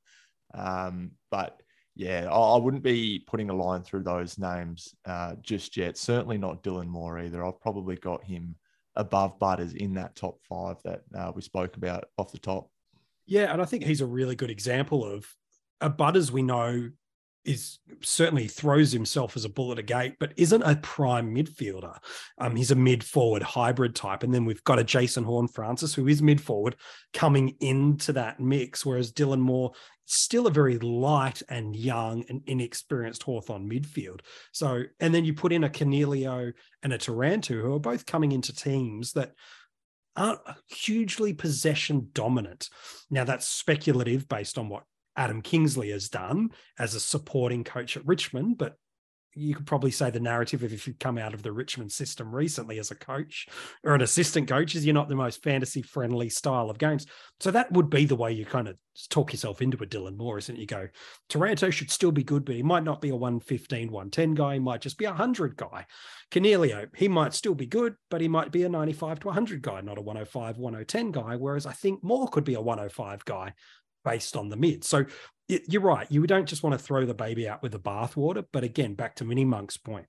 Um, but yeah, I, wouldn't be putting a line through those names uh, just yet. Certainly not Dylan Moore either. I've probably got him above Butters in that top five that uh, we spoke about off the top. Yeah, and I think he's a really good example of a Butters we know is certainly throws himself as a bull at a gate, but isn't a prime midfielder. Um, he's a mid forward hybrid type. And then we've got a Jason Horne-Francis, who is mid forward, coming into that mix, whereas Dylan Moore still a very light and young and inexperienced Hawthorn midfield. So, and then you put in a Coniglio and a Taranto, who are both coming into teams that aren't hugely possession dominant. Now, that's speculative based on what Adam Kingsley has done as a supporting coach at Richmond, but you could probably say the narrative of if you come out of the Richmond system recently as a coach or an assistant coach is you're not the most fantasy friendly style of games. So that would be the way you kind of talk yourself into a Dylan Moore, isn't it? You go, Taranto should still be good, but he might not be a 115, 110 guy. He might just be a 100 guy. Coniglio, he might still be good, but he might be a 95 to 100 guy, not a 105, 110 guy. Whereas I think Moore could be a 105 guy based on the mid. So it, you're right. You don't just want to throw the baby out with the bathwater. But again, back to Mini Monk's point,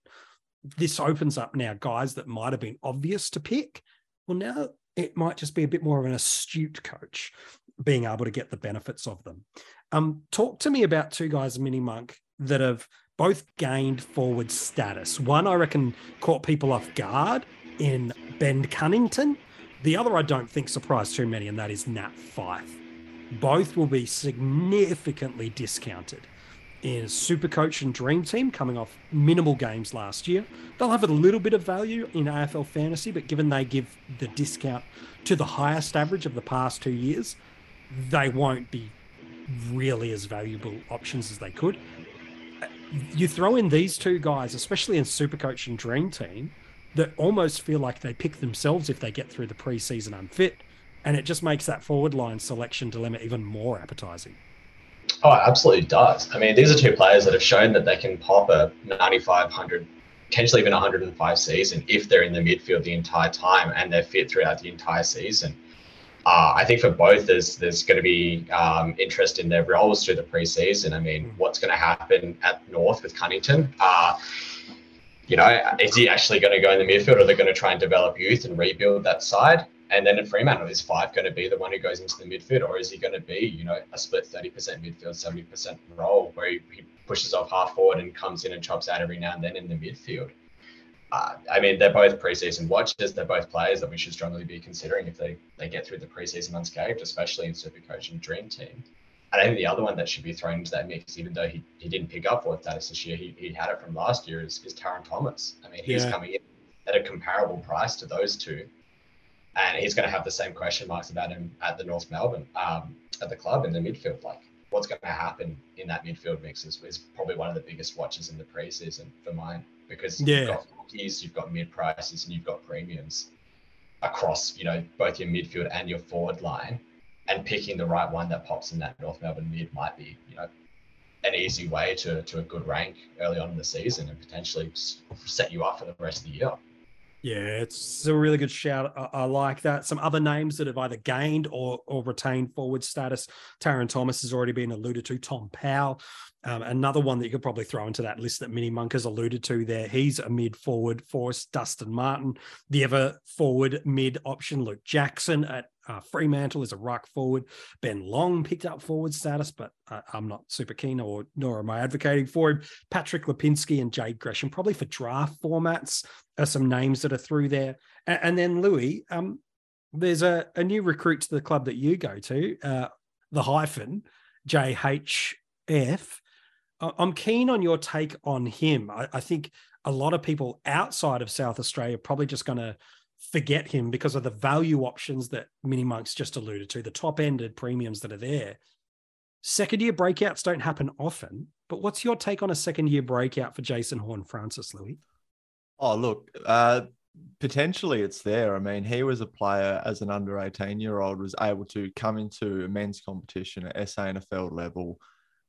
this opens up now guys that might have been obvious to pick. Well, now it might just be a bit more of an astute coach being able to get the benefits of them. Um, talk to me about two guys, Mini Monk, that have both gained forward status. One, I reckon, caught people off guard in Ben Cunnington. The other, I don't think, surprised too many, and that is Nat Fyfe both will be significantly discounted in Supercoach and Dream Team coming off minimal games last year. They'll have a little bit of value in AFL fantasy, but given they give the discount to the highest average of the past two years, they won't be really as valuable options as they could. You throw in these two guys, especially in Supercoach and Dream Team, that almost feel like they pick themselves if they get through the preseason unfit and it just makes that forward line selection dilemma even more appetizing. Oh, it absolutely does. I mean, these are two players that have shown that they can pop a 9,500, potentially even 105 season if they're in the midfield the entire time and they're fit throughout the entire season. Uh, I think for both, there's there's going to be um, interest in their roles through the preseason. I mean, what's going to happen at North with Cunnington? Uh, you know, is he actually going to go in the midfield, or are they're going to try and develop youth and rebuild that side? And then in Fremantle, is Fyfe going to be the one who goes into the midfield, or is he going to be, you know, a split 30% midfield, 70% role where he, he pushes off half forward and comes in and chops out every now and then in the midfield? Uh, I mean, they're both preseason watches. They're both players that we should strongly be considering if they, they get through the preseason unscathed, especially in Supercoach and Dream Team. And I think the other one that should be thrown into that mix, even though he, he didn't pick up forward status this year, he, he had it from last year, is, is Tarryn Thomas. I mean, he's yeah. coming in at a comparable price to those two and he's going to have the same question marks about him at the North Melbourne um, at the club in the midfield. Like, what's going to happen in that midfield mix is, is probably one of the biggest watches in the preseason for mine because yeah. you've got rookies, you've got mid prices, and you've got premiums across, you know, both your midfield and your forward line. And picking the right one that pops in that North Melbourne mid might be, you know, an easy way to, to a good rank early on in the season and potentially set you up for the rest of the year. Yeah, it's a really good shout. I, I, like that. Some other names that have either gained or or retained forward status. Tarryn Thomas has already been alluded to. Tom Powell, um, another one that you could probably throw into that list that Mini Monk has alluded to there. He's a mid forward for us. Dustin Martin, the ever forward mid option. Luke Jackson at uh, Fremantle is a ruck forward. Ben Long picked up forward status, but uh, I'm not super keen, or nor am I advocating for him. Patrick Lipinski and Jade Gresham, probably for draft formats, are some names that are through there. And, and then Louis, um, there's a, a new recruit to the club that you go to, uh, the hyphen JHF. I'm keen on your take on him. I, I think a lot of people outside of South Australia are probably just going to forget him because of the value options that Mini Monks just alluded to, the top ended premiums that are there. Second year breakouts don't happen often. But what's your take on a second year breakout for Jason Horne-Francis, Louis? Oh, look, uh, potentially it's there. I mean, he was a player as an under 18 year old, was able to come into a men's competition at SANFL level.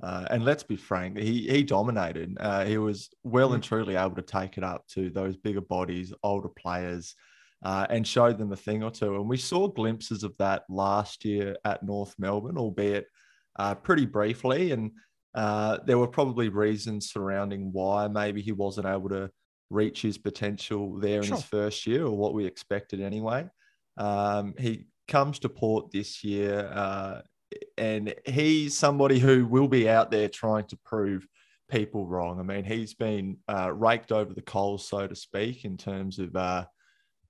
Uh, and let's be frank, he, he dominated. Uh, he was well and mm. truly able to take it up to those bigger bodies, older players, uh, and show them a thing or two. And we saw glimpses of that last year at North Melbourne, albeit uh, pretty briefly. And uh, there were probably reasons surrounding why maybe he wasn't able to reach his potential there sure. in his first year, or what we expected anyway. Um, he comes to Port this year, uh, and he's somebody who will be out there trying to prove people wrong. I mean, he's been uh, raked over the coals, so to speak, in terms of uh,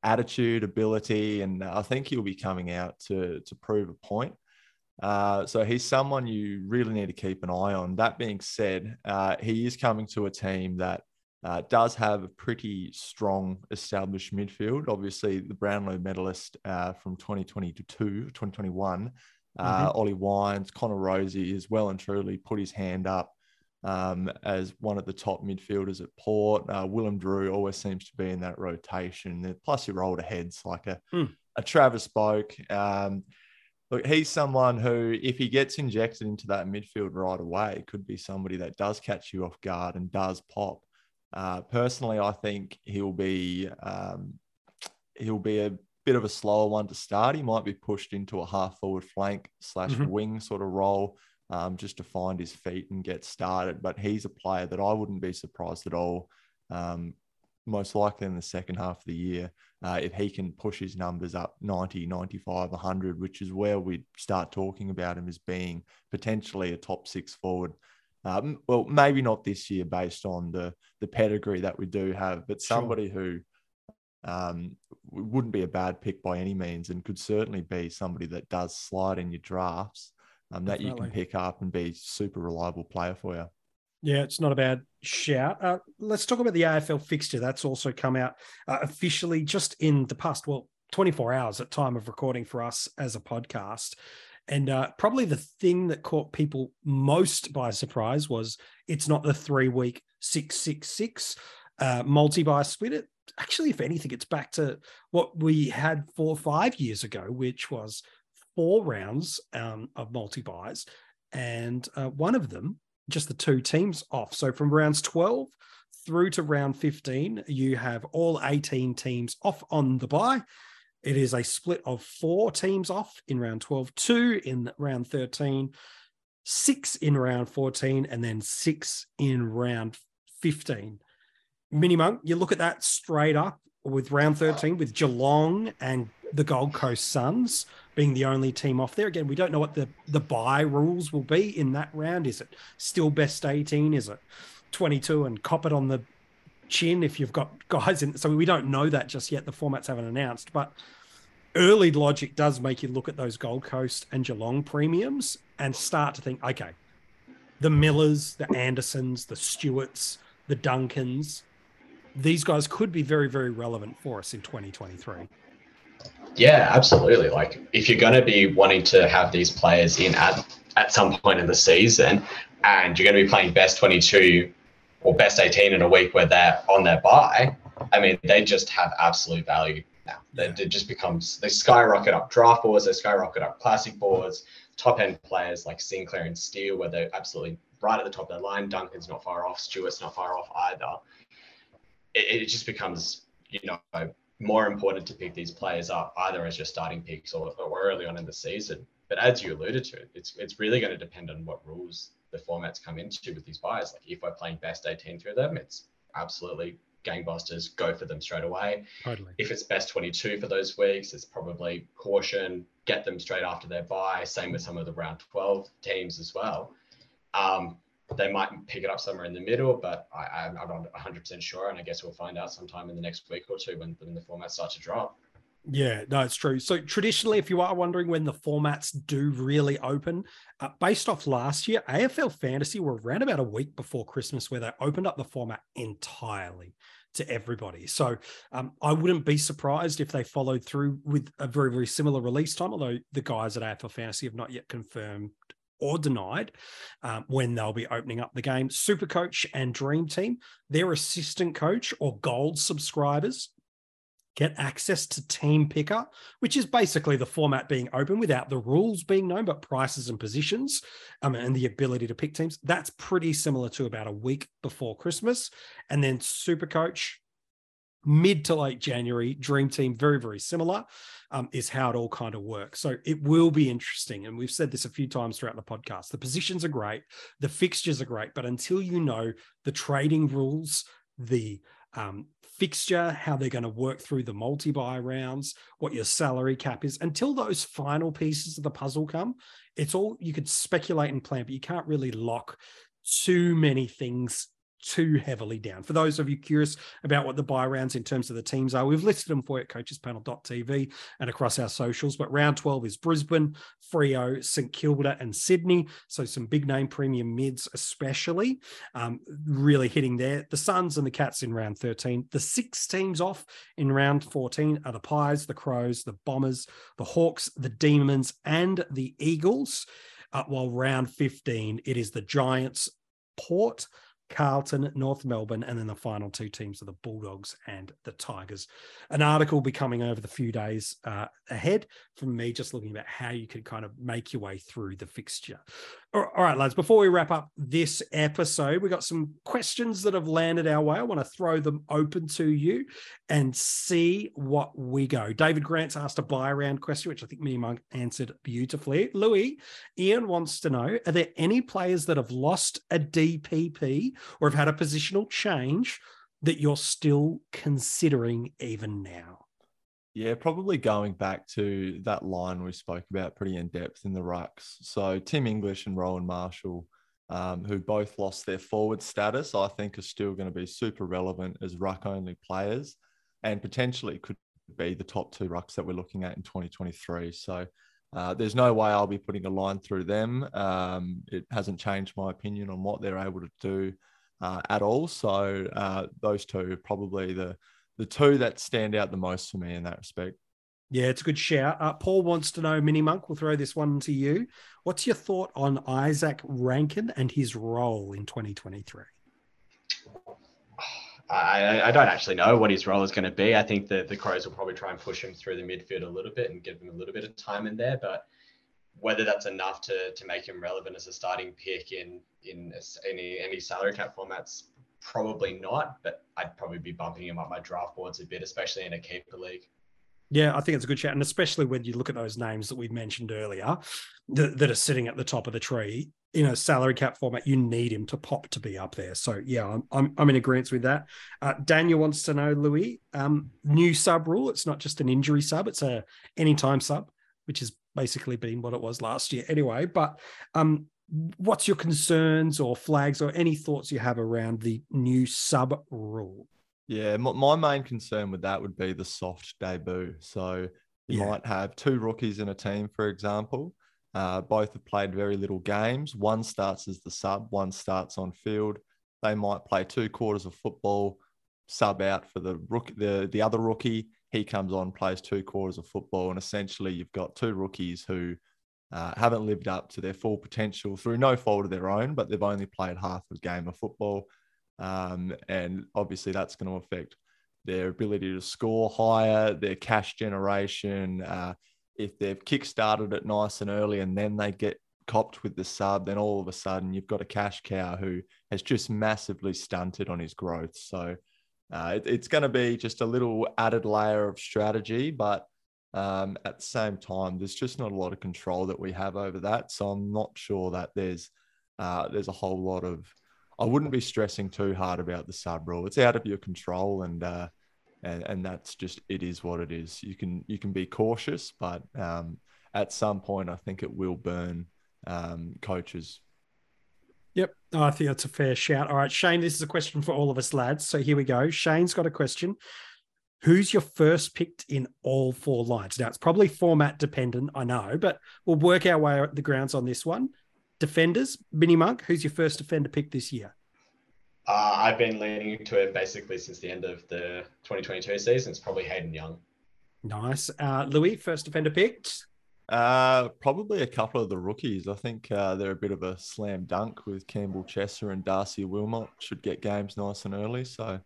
attitude, ability, and I think he'll be coming out to to prove a point. Uh, so he's someone you really need to keep an eye on. That being said, uh, he is coming to a team that uh, does have a pretty strong established midfield. Obviously, the Brownlow medalist uh, from 2022, 2021, uh, mm-hmm. Ollie Wines, Connor Rozee is well and truly put his hand up um, as one of the top midfielders at Port. Uh, Willem Drew always seems to be in that rotation. Plus, your older heads like a, mm. a Travis Boak. Um, look, he's someone who, if he gets injected into that midfield right away, could be somebody that does catch you off guard and does pop. Uh, personally, I think he'll be um, he'll be a bit of a slower one to start. He might be pushed into a half forward flank slash mm-hmm. wing sort of role um, just to find his feet and get started. But he's a player that I wouldn't be surprised at all. Um, most likely in the second half of the year, uh, if he can push his numbers up 90, 95, 100, which is where we start talking about him as being potentially a top six forward. Um, well, maybe not this year based on the the pedigree that we do have, but somebody sure. who um, wouldn't be a bad pick by any means and could certainly be somebody that does slide in your drafts um, that Definitely. you can pick up and be super reliable player for you. Yeah, it's not a bad shout. Uh, let's talk about the AFL fixture. That's also come out uh, officially just in the past, well, 24 hours at time of recording for us as a podcast. And uh, probably the thing that caught people most by surprise was it's not the three week 666 uh, multi buy split. It, actually, if anything, it's back to what we had four or five years ago, which was four rounds um, of multi buys, and uh, one of them, just the two teams off. So from rounds 12 through to round 15, you have all 18 teams off on the buy. It is a split of four teams off in round 12, two in round 13, six in round 14, and then six in round 15. Mini Monk, you look at that straight up with round 13 with Geelong and the Gold Coast Suns being the only team off there. Again, we don't know what the, the buy rules will be in that round. Is it still best 18? Is it 22 and cop it on the chin if you've got guys in? So we don't know that just yet. The formats haven't announced, but early logic does make you look at those Gold Coast and Geelong premiums and start to think, okay, the Millers, the Andersons, the Stewarts, the Duncans, these guys could be very, very relevant for us in 2023. Yeah, absolutely. Like if you're going to be wanting to have these players in at at some point in the season, and you're going to be playing best 22 or best 18 in a week where they're on their buy, I mean, they just have absolute value now. Yeah. It just becomes they skyrocket up draft boards, they skyrocket up classic boards, top end players like Sinclair and Steele, where they're absolutely right at the top of their line. Duncan's not far off, Stewart's not far off either. It, it just becomes, you know, more important to pick these players up either as your starting picks or, or early on in the season. But as you alluded to, it's it's really going to depend on what rules the formats come into with these buyers. Like if we're playing best 18 through them, it's absolutely gangbusters, go for them straight away. Totally. If it's best 22 for those weeks, it's probably caution, get them straight after their buy. Same with some of the round 12 teams as well. Um, they might pick it up somewhere in the middle, but I, am not 100% sure. And I guess we'll find out sometime in the next week or two when, when the formats start to drop. Yeah, no, it's true. So traditionally, if you are wondering when the formats do really open, uh, based off last year, AFL Fantasy were around about a week before Christmas where they opened up the format entirely to everybody. So um, I wouldn't be surprised if they followed through with a very, very similar release time, although the guys at AFL Fantasy have not yet confirmed or denied um, when they'll be opening up the game. Super Coach and Dream Team, their assistant coach or gold subscribers get access to Team Picker, which is basically the format being open without the rules being known, but prices and positions um, and the ability to pick teams. That's pretty similar to about a week before Christmas. And then Super Coach, mid to late January, Dream Team, very, very similar, um, is how it all kind of works. So it will be interesting. And we've said this a few times throughout the podcast. The positions are great, the fixtures are great, but until you know the trading rules, the um, fixture, how they're going to work through the multi buy rounds, what your salary cap is. Until those final pieces of the puzzle come, it's all you could speculate and plan, but you can't really lock too many things too heavily down. For those of you curious about what the buy rounds in terms of the teams are, we've listed them for you at coachespanel.tv and across our socials. But round 12 is Brisbane, Freo, St Kilda, and Sydney. So some big name premium mids, especially, um, really hitting there. The Suns and the Cats in round 13. The six teams off in round 14 are the Pies, the Crows, the Bombers, the Hawks, the Demons, and the Eagles. Uh, while round 15, it is the Giants, Port, Carlton, North Melbourne, and then the final two teams are the Bulldogs and the Tigers. An article will be coming over the few days uh, ahead from me, just looking about how you could kind of make your way through the fixture. All right, lads, before we wrap up this episode, we got some questions that have landed our way. I want to throw them open to you and see what we go. David Grant's asked a buy around question, which I think Mini Monk answered beautifully. Louis, Ian wants to know Are there any players that have lost a DPP or have had a positional change that you're still considering even now? Yeah, probably going back to that line we spoke about pretty in depth in the rucks. So Tim English and Rowan Marshall, um, who both lost their forward status, I think are still going to be super relevant as ruck only players and potentially could be the top two rucks that we're looking at in 2023. So uh, there's no way I'll be putting a line through them. Um, it hasn't changed my opinion on what they're able to do uh, at all. So uh, those two are probably the the two that stand out the most for me in that respect. Yeah, it's a good shout. Uh, Paul wants to know, Mini Monk, we'll throw this one to you. What's your thought on Izak Rankine and his role in 2023? I, I don't actually know what his role is going to be. I think that the Crows will probably try and push him through the midfield a little bit and give him a little bit of time in there. But whether that's enough to, to make him relevant as a starting pick in in any any salary cap formats, probably not, but I'd probably be bumping him up my draft boards a bit, especially in a keeper league. Yeah, I think it's a good chat. And especially when you look at those names that we mentioned earlier that, that, are sitting at the top of the tree, in a salary cap format, you need him to pop to be up there. So, yeah, I'm, I'm, I'm in agreement with that. Uh, Daniel wants to know, Louis, um, new sub rule. It's not just an injury sub, it's a anytime sub, which has basically been what it was last year anyway. But um, what's your concerns or flags or any thoughts you have around the new sub rule? Yeah, my, main concern with that would be the soft debut. So you yeah. might have two rookies in a team, for example. Uh, both have played very little games. One starts as the sub, one starts on field. They might play two quarters of football, sub out for the rookie, the, the other rookie. He comes on, plays two quarters of football, and essentially you've got two rookies who uh, haven't lived up to their full potential through no fault of their own, but they've only played half a game of football. Um, and obviously, that's going to affect their ability to score higher, their cash generation. Uh, if they've kick-started it nice and early and then they get copped with the sub, then all of a sudden you've got a cash cow who has just massively stunted on his growth. So uh, it, it's going to be just a little added layer of strategy, but um, at the same time, there's just not a lot of control that we have over that. So I'm not sure that there's uh, there's a whole lot of. I wouldn't be stressing too hard about the sub rule. It's out of your control, and uh, and and that's just it is what it is. You can you can be cautious, but um, at some point, I think it will burn um, coaches. Yep, I think that's a fair shout. All right, Shane, this is a question for all of us lads. So here we go. Shane's got a question. Who's your first picked in all four lines? Now, it's probably format dependent, I know, but we'll work our way at the grounds on this one. Defenders, Mini Monk, who's your first defender pick this year? Uh, I've been leaning to it basically since the end of the 2022 season. It's probably Hayden Young. Nice. Uh, Louis, first defender picked? Uh, probably a couple of the rookies. I think uh, they're a bit of a slam dunk with Campbell Chesser and Darcy Wilmot. Should get games nice and early. So,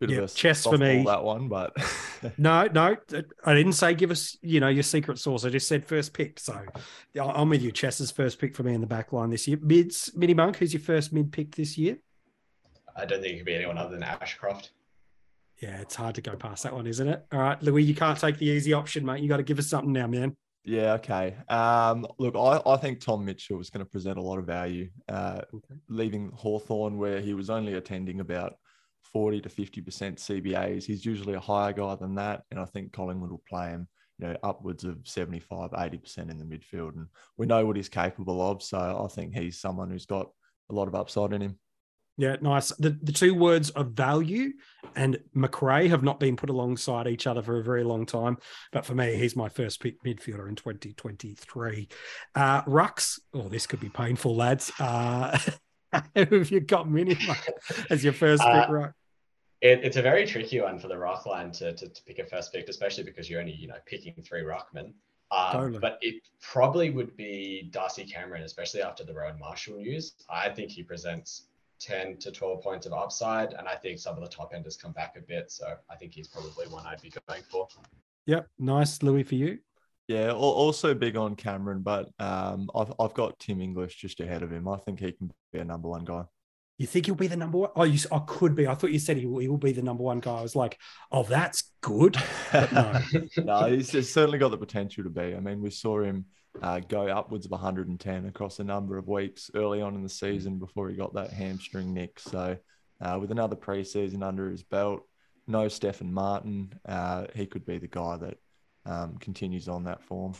bit Yeah, of a Chess for me. that one, but No, no, I didn't say give us, you know, your secret sauce. I just said first pick. So I- I'm with you. Chess's first pick for me in the back line this year. Mids, Mini Monk, who's your first mid pick this year? I don't think it could be anyone other than Ashcroft. Yeah, it's hard to go past that one, isn't it? All right, Louis, you can't take the easy option, mate. You got to give us something now, man. yeah, okay. Um, look, I, I think Tom Mitchell is going to present a lot of value. Uh, Okay. leaving Hawthorn where he was only attending about 40 to 50% CBAs. He's usually a higher guy than that. And I think Collingwood will play him, you know, upwards of 75, 80% in the midfield. And we know what he's capable of. So I think he's someone who's got a lot of upside in him. Yeah, nice. The the two words of value and Macrae have not been put alongside each other for a very long time. But for me, he's my first pick midfielder in 2023. Uh Rucks. Oh, this could be painful, lads. Uh who have you got mini as your first pick, Uh, Rucks? It, it's a very tricky one for the ruck line to, to, to pick a first pick, especially because you're only you know picking three ruckmen. Um, Totally. But it probably would be Darcy Cameron, especially after the Rowan Marshall news. I think he presents 10 to 12 points of upside, and I think some of the top enders come back a bit. So I think he's probably one I'd be going for. Yep, nice, Louis, for you. Yeah, also big on Cameron, but um, I've, I've got Tim English just ahead of him. I think he can be a number one guy. You think he'll be the number one? Oh, you, s- I could be. I thought you said he will, he will be the number one guy. I was like, oh, that's good. But no. no, he's, he's certainly got the potential to be. I mean, we saw him uh, go upwards of 110 across a number of weeks early on in the season before he got that hamstring nick. So, uh, with another preseason under his belt, no Stefan Martin, uh, he could be the guy that um, continues on that form.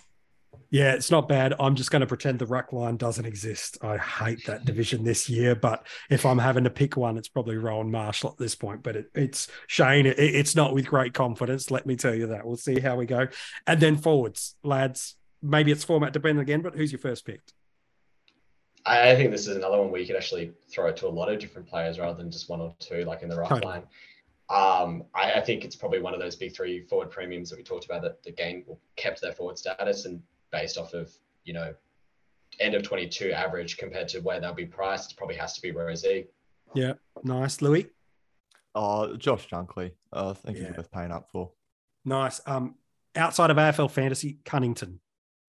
Yeah, it's not bad. I'm just going to pretend the ruck line doesn't exist. I hate that division this year, but if I'm having to pick one, it's probably Rowan Marshall at this point. But it, it's Shane. It, it's not with great confidence. Let me tell you that. We'll see how we go. And then forwards, lads. Maybe it's format dependent again, but who's your first pick? I I think this is another one where you could actually throw it to a lot of different players rather than just one or two, like in the ruck Totally. line. Um, I, I think it's probably one of those big three forward premiums that we talked about that the game kept their forward status and based off of, you know, end of 22 average compared to where they'll be priced, it probably has to be Rozee. Yeah. Nice, Louis. Oh, Josh Dunkley, I think Yeah. he's worth paying up for. Nice. Um, outside of AFL fantasy, Cunnington,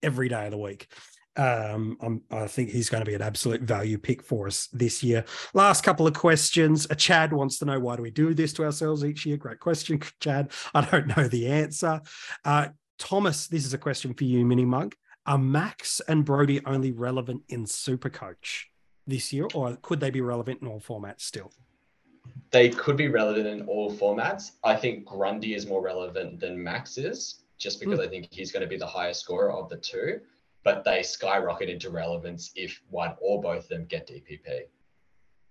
every day of the week. Um, I think he's going to be an absolute value pick for us this year. Last couple of questions. A Chad wants to know why do we do this to ourselves each year? Great question, Chad. I don't know the answer. Uh, Thomas, this is a question for you, Mini Monk. Are Max and Brodie only relevant in Supercoach this year, or could they be relevant in all formats still? They could be relevant in all formats. I think Grundy is more relevant than Max is, just because I think he's going to be the highest scorer of the two. But they skyrocket into relevance if one or both of them get DPP.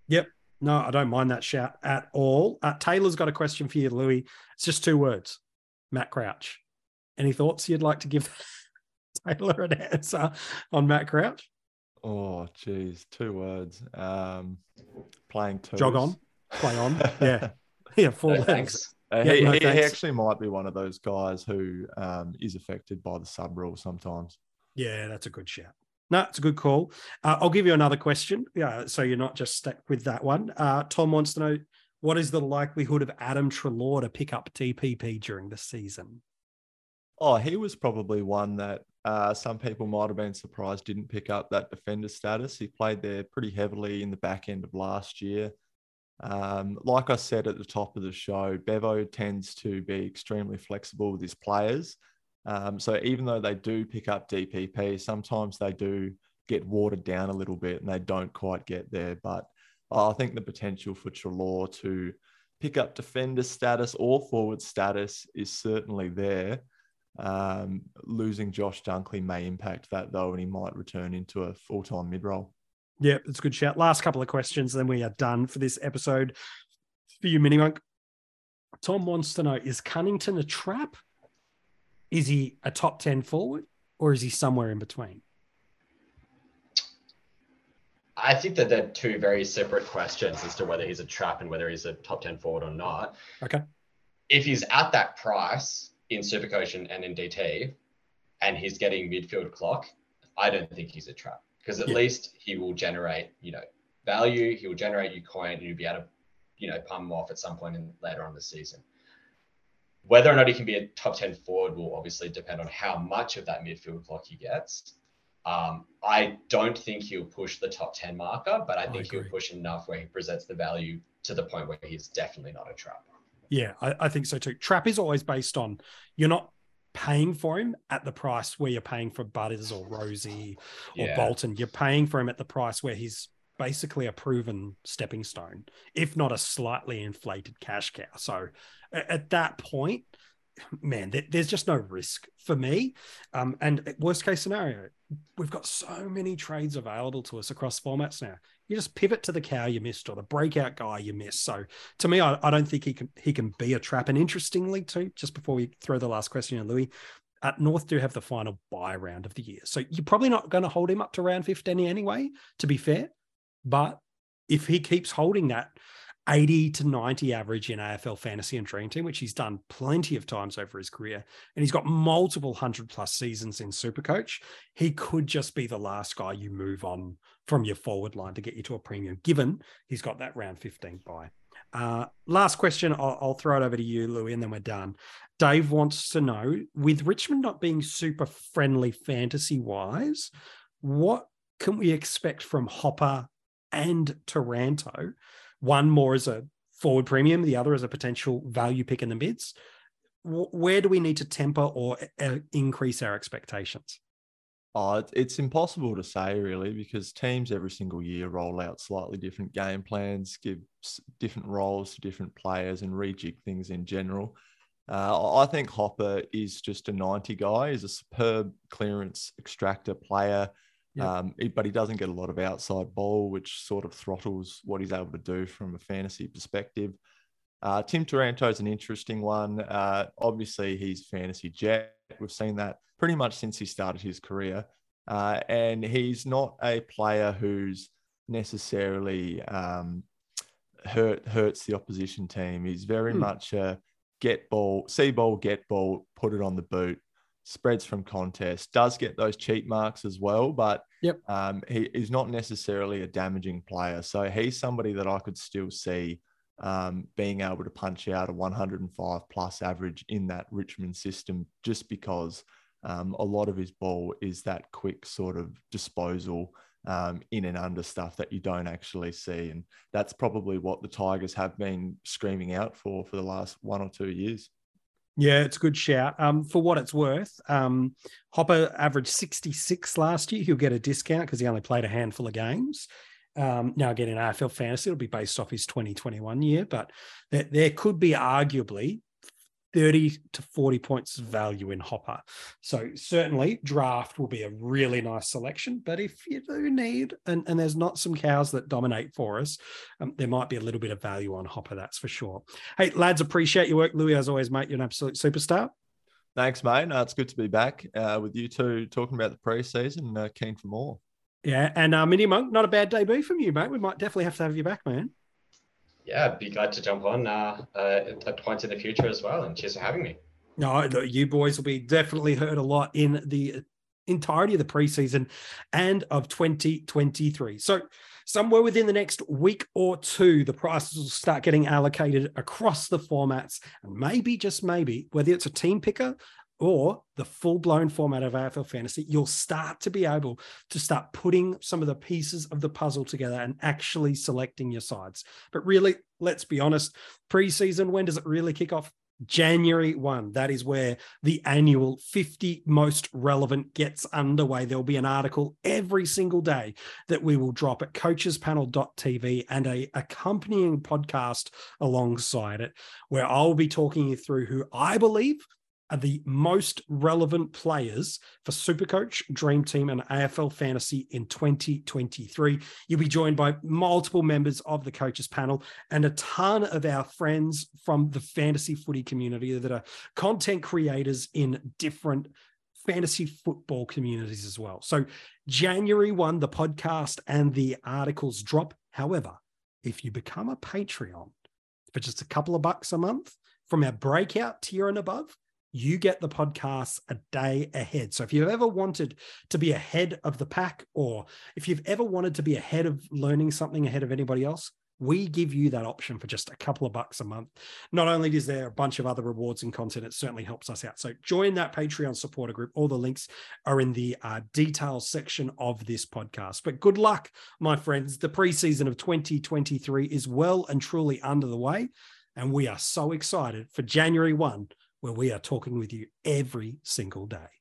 Yep. No, I don't mind that shout at all. Uh, Taylor's got a question for you, Louis. It's just two words Matt Crouch. Any thoughts you'd like to give Taylor an answer on Matt Crouch? Oh, geez, two words. Um, playing two. Jog on, play on. Yeah. Yeah, four No, legs. Uh, Yeah, he, no he, he actually might be one of those guys who um, is affected by the sub rule sometimes. Yeah, that's a good shout. No, it's a good call. Uh, I'll give you another question. Yeah, so you're not just stuck with that one. Uh, Tom wants to know what is the likelihood of Adam Treloar to pick up DPP during the season? Oh, he was probably one that uh, some people might have been surprised didn't pick up that defender status. He played there pretty heavily in the back end of last year. Um, like I said at the top of the show, Bevo tends to be extremely flexible with his players. Um, so even though they do pick up DPP, sometimes they do get watered down a little bit and they don't quite get there. But I think the potential for Treloar to pick up defender status or forward status is certainly there. Um, losing Josh Dunkley may impact that though, and he might return into a full time mid role. Yeah, it's a good shout. Last couple of questions, then we are done for this episode. For you, Mini Monk. Tom wants to know Is Cunnington a trap? Is he a top 10 forward or is he somewhere in between? I think that they're two very separate questions as to whether he's a trap and whether he's a top 10 forward or not. Okay. If he's at that price in Supercoach and, and in DT, and he's getting midfield clock, I don't think he's a trap because at yeah. least he will generate, you know, value. He will generate you coin, and you'll be able to, you know, pump him off at some point in, later on the season. Whether or not he can be a top 10 forward will obviously depend on how much of that midfield clock he gets. Um, I don't think he'll push the top 10 marker, but I think I he'll push enough where he presents the value to the point where he's definitely not a trap. Yeah, I, I think so too. Trap is always based on you're not paying for him at the price where you're paying for Butters or Rozee or yeah. Bolton. You're paying for him at the price where he's basically a proven stepping stone, if not a slightly inflated cash cow. So at that point, man, there's just no risk for me. Um, and worst case scenario, we've got so many trades available to us across formats now. You just pivot to the cow you missed or the breakout guy you missed. So to me, I, I don't think he can he can be a trap. And interestingly, too, just before we throw the last question in, Louis, at North do have the final buy round of the year. So you're probably not going to hold him up to round 15 anyway, to be fair. But if he keeps holding that 80 to 90 average in AFL fantasy and dream team, which he's done plenty of times over his career. And he's got multiple hundred plus seasons in super coach. He could just be the last guy you move on from your forward line to get you to a premium, given he's got that round 15 buy. Uh, last question, I'll, I'll, throw it over to you, Louis, and then we're done. Dave wants to know with Richmond not being super friendly fantasy wise, what can we expect from Hopper and Taranto? One more as a forward premium, the other as a potential value pick in the mids. Where do we need to temper or uh, increase our expectations? Oh, it's impossible to say really because teams every single year roll out slightly different game plans, give different roles to different players, and rejig things in general. Uh, I think Hopper is just a 90 guy. He's a superb clearance extractor player. Yep. Um, but he doesn't get a lot of outside ball, which sort of throttles what he's able to do from a fantasy perspective. Uh, Tim Taranto is an interesting one. Uh, obviously, he's fantasy jet. We've seen that pretty much since he started his career. Uh, and he's not a player who's necessarily um, hurt hurts the opposition team. He's very hmm. much a get ball, see ball, get ball, put it on the boot spreads from contest, does get those cheap marks as well, but yep. um, he is not necessarily a damaging player. So he's somebody that I could still see um, being able to punch out a 105 plus average in that Richmond system just because um, a lot of his ball is that quick sort of disposal um, in and under stuff that you don't actually see. And that's probably what the Tigers have been screaming out for for the last one or two years. Yeah, it's a good shout. Um, for what it's worth, um, Hopper averaged 66 last year. He'll get a discount because he only played a handful of games. Um, now, again, in AFL fantasy, it'll be based off his 2021 year, but there, there could be arguably 30 to 40 points of value in Hopper. So certainly draft will be a really nice selection. But if you do need, and, and there's not some cows that dominate for us, um, there might be a little bit of value on Hopper, that's for sure. Hey, lads, appreciate your work. Louis, as always, mate, you're an absolute superstar. Thanks, mate. No, it's good to be back uh, with you two talking about the preseason. Uh, keen for more. Yeah, and uh, Mini Monk, not a bad debut from you, mate. We might definitely have to have you back, man yeah, I'd be glad to jump on uh, uh, at points in the future as well. And cheers for having me. No, you boys will be definitely heard a lot in the entirety of the preseason and of 2023. So, somewhere within the next week or two, the prices will start getting allocated across the formats. And maybe, just maybe, whether it's a team picker, or the full blown format of AFL fantasy, you'll start to be able to start putting some of the pieces of the puzzle together and actually selecting your sides. But really, let's be honest, preseason, when does it really kick off? January 1. That is where the annual 50 most relevant gets underway. There'll be an article every single day that we will drop at coachespanel.tv and a accompanying podcast alongside it, where I'll be talking you through who I believe are the most relevant players for Supercoach, Dream Team, and AFL Fantasy in 2023. You'll be joined by multiple members of the coaches panel and a ton of our friends from the fantasy footy community that are content creators in different fantasy football communities as well. So, January 1, the podcast and the articles drop. However, if you become a Patreon for just a couple of bucks a month from our breakout tier and above, you get the podcast a day ahead. So if you've ever wanted to be ahead of the pack, or if you've ever wanted to be ahead of learning something ahead of anybody else, we give you that option for just a couple of bucks a month. Not only is there a bunch of other rewards and content, it certainly helps us out. So join that Patreon supporter group. All the links are in the uh, details section of this podcast. But good luck, my friends. The preseason of 2023 is well and truly under the way. And we are so excited for January 1, where we are talking with you every single day.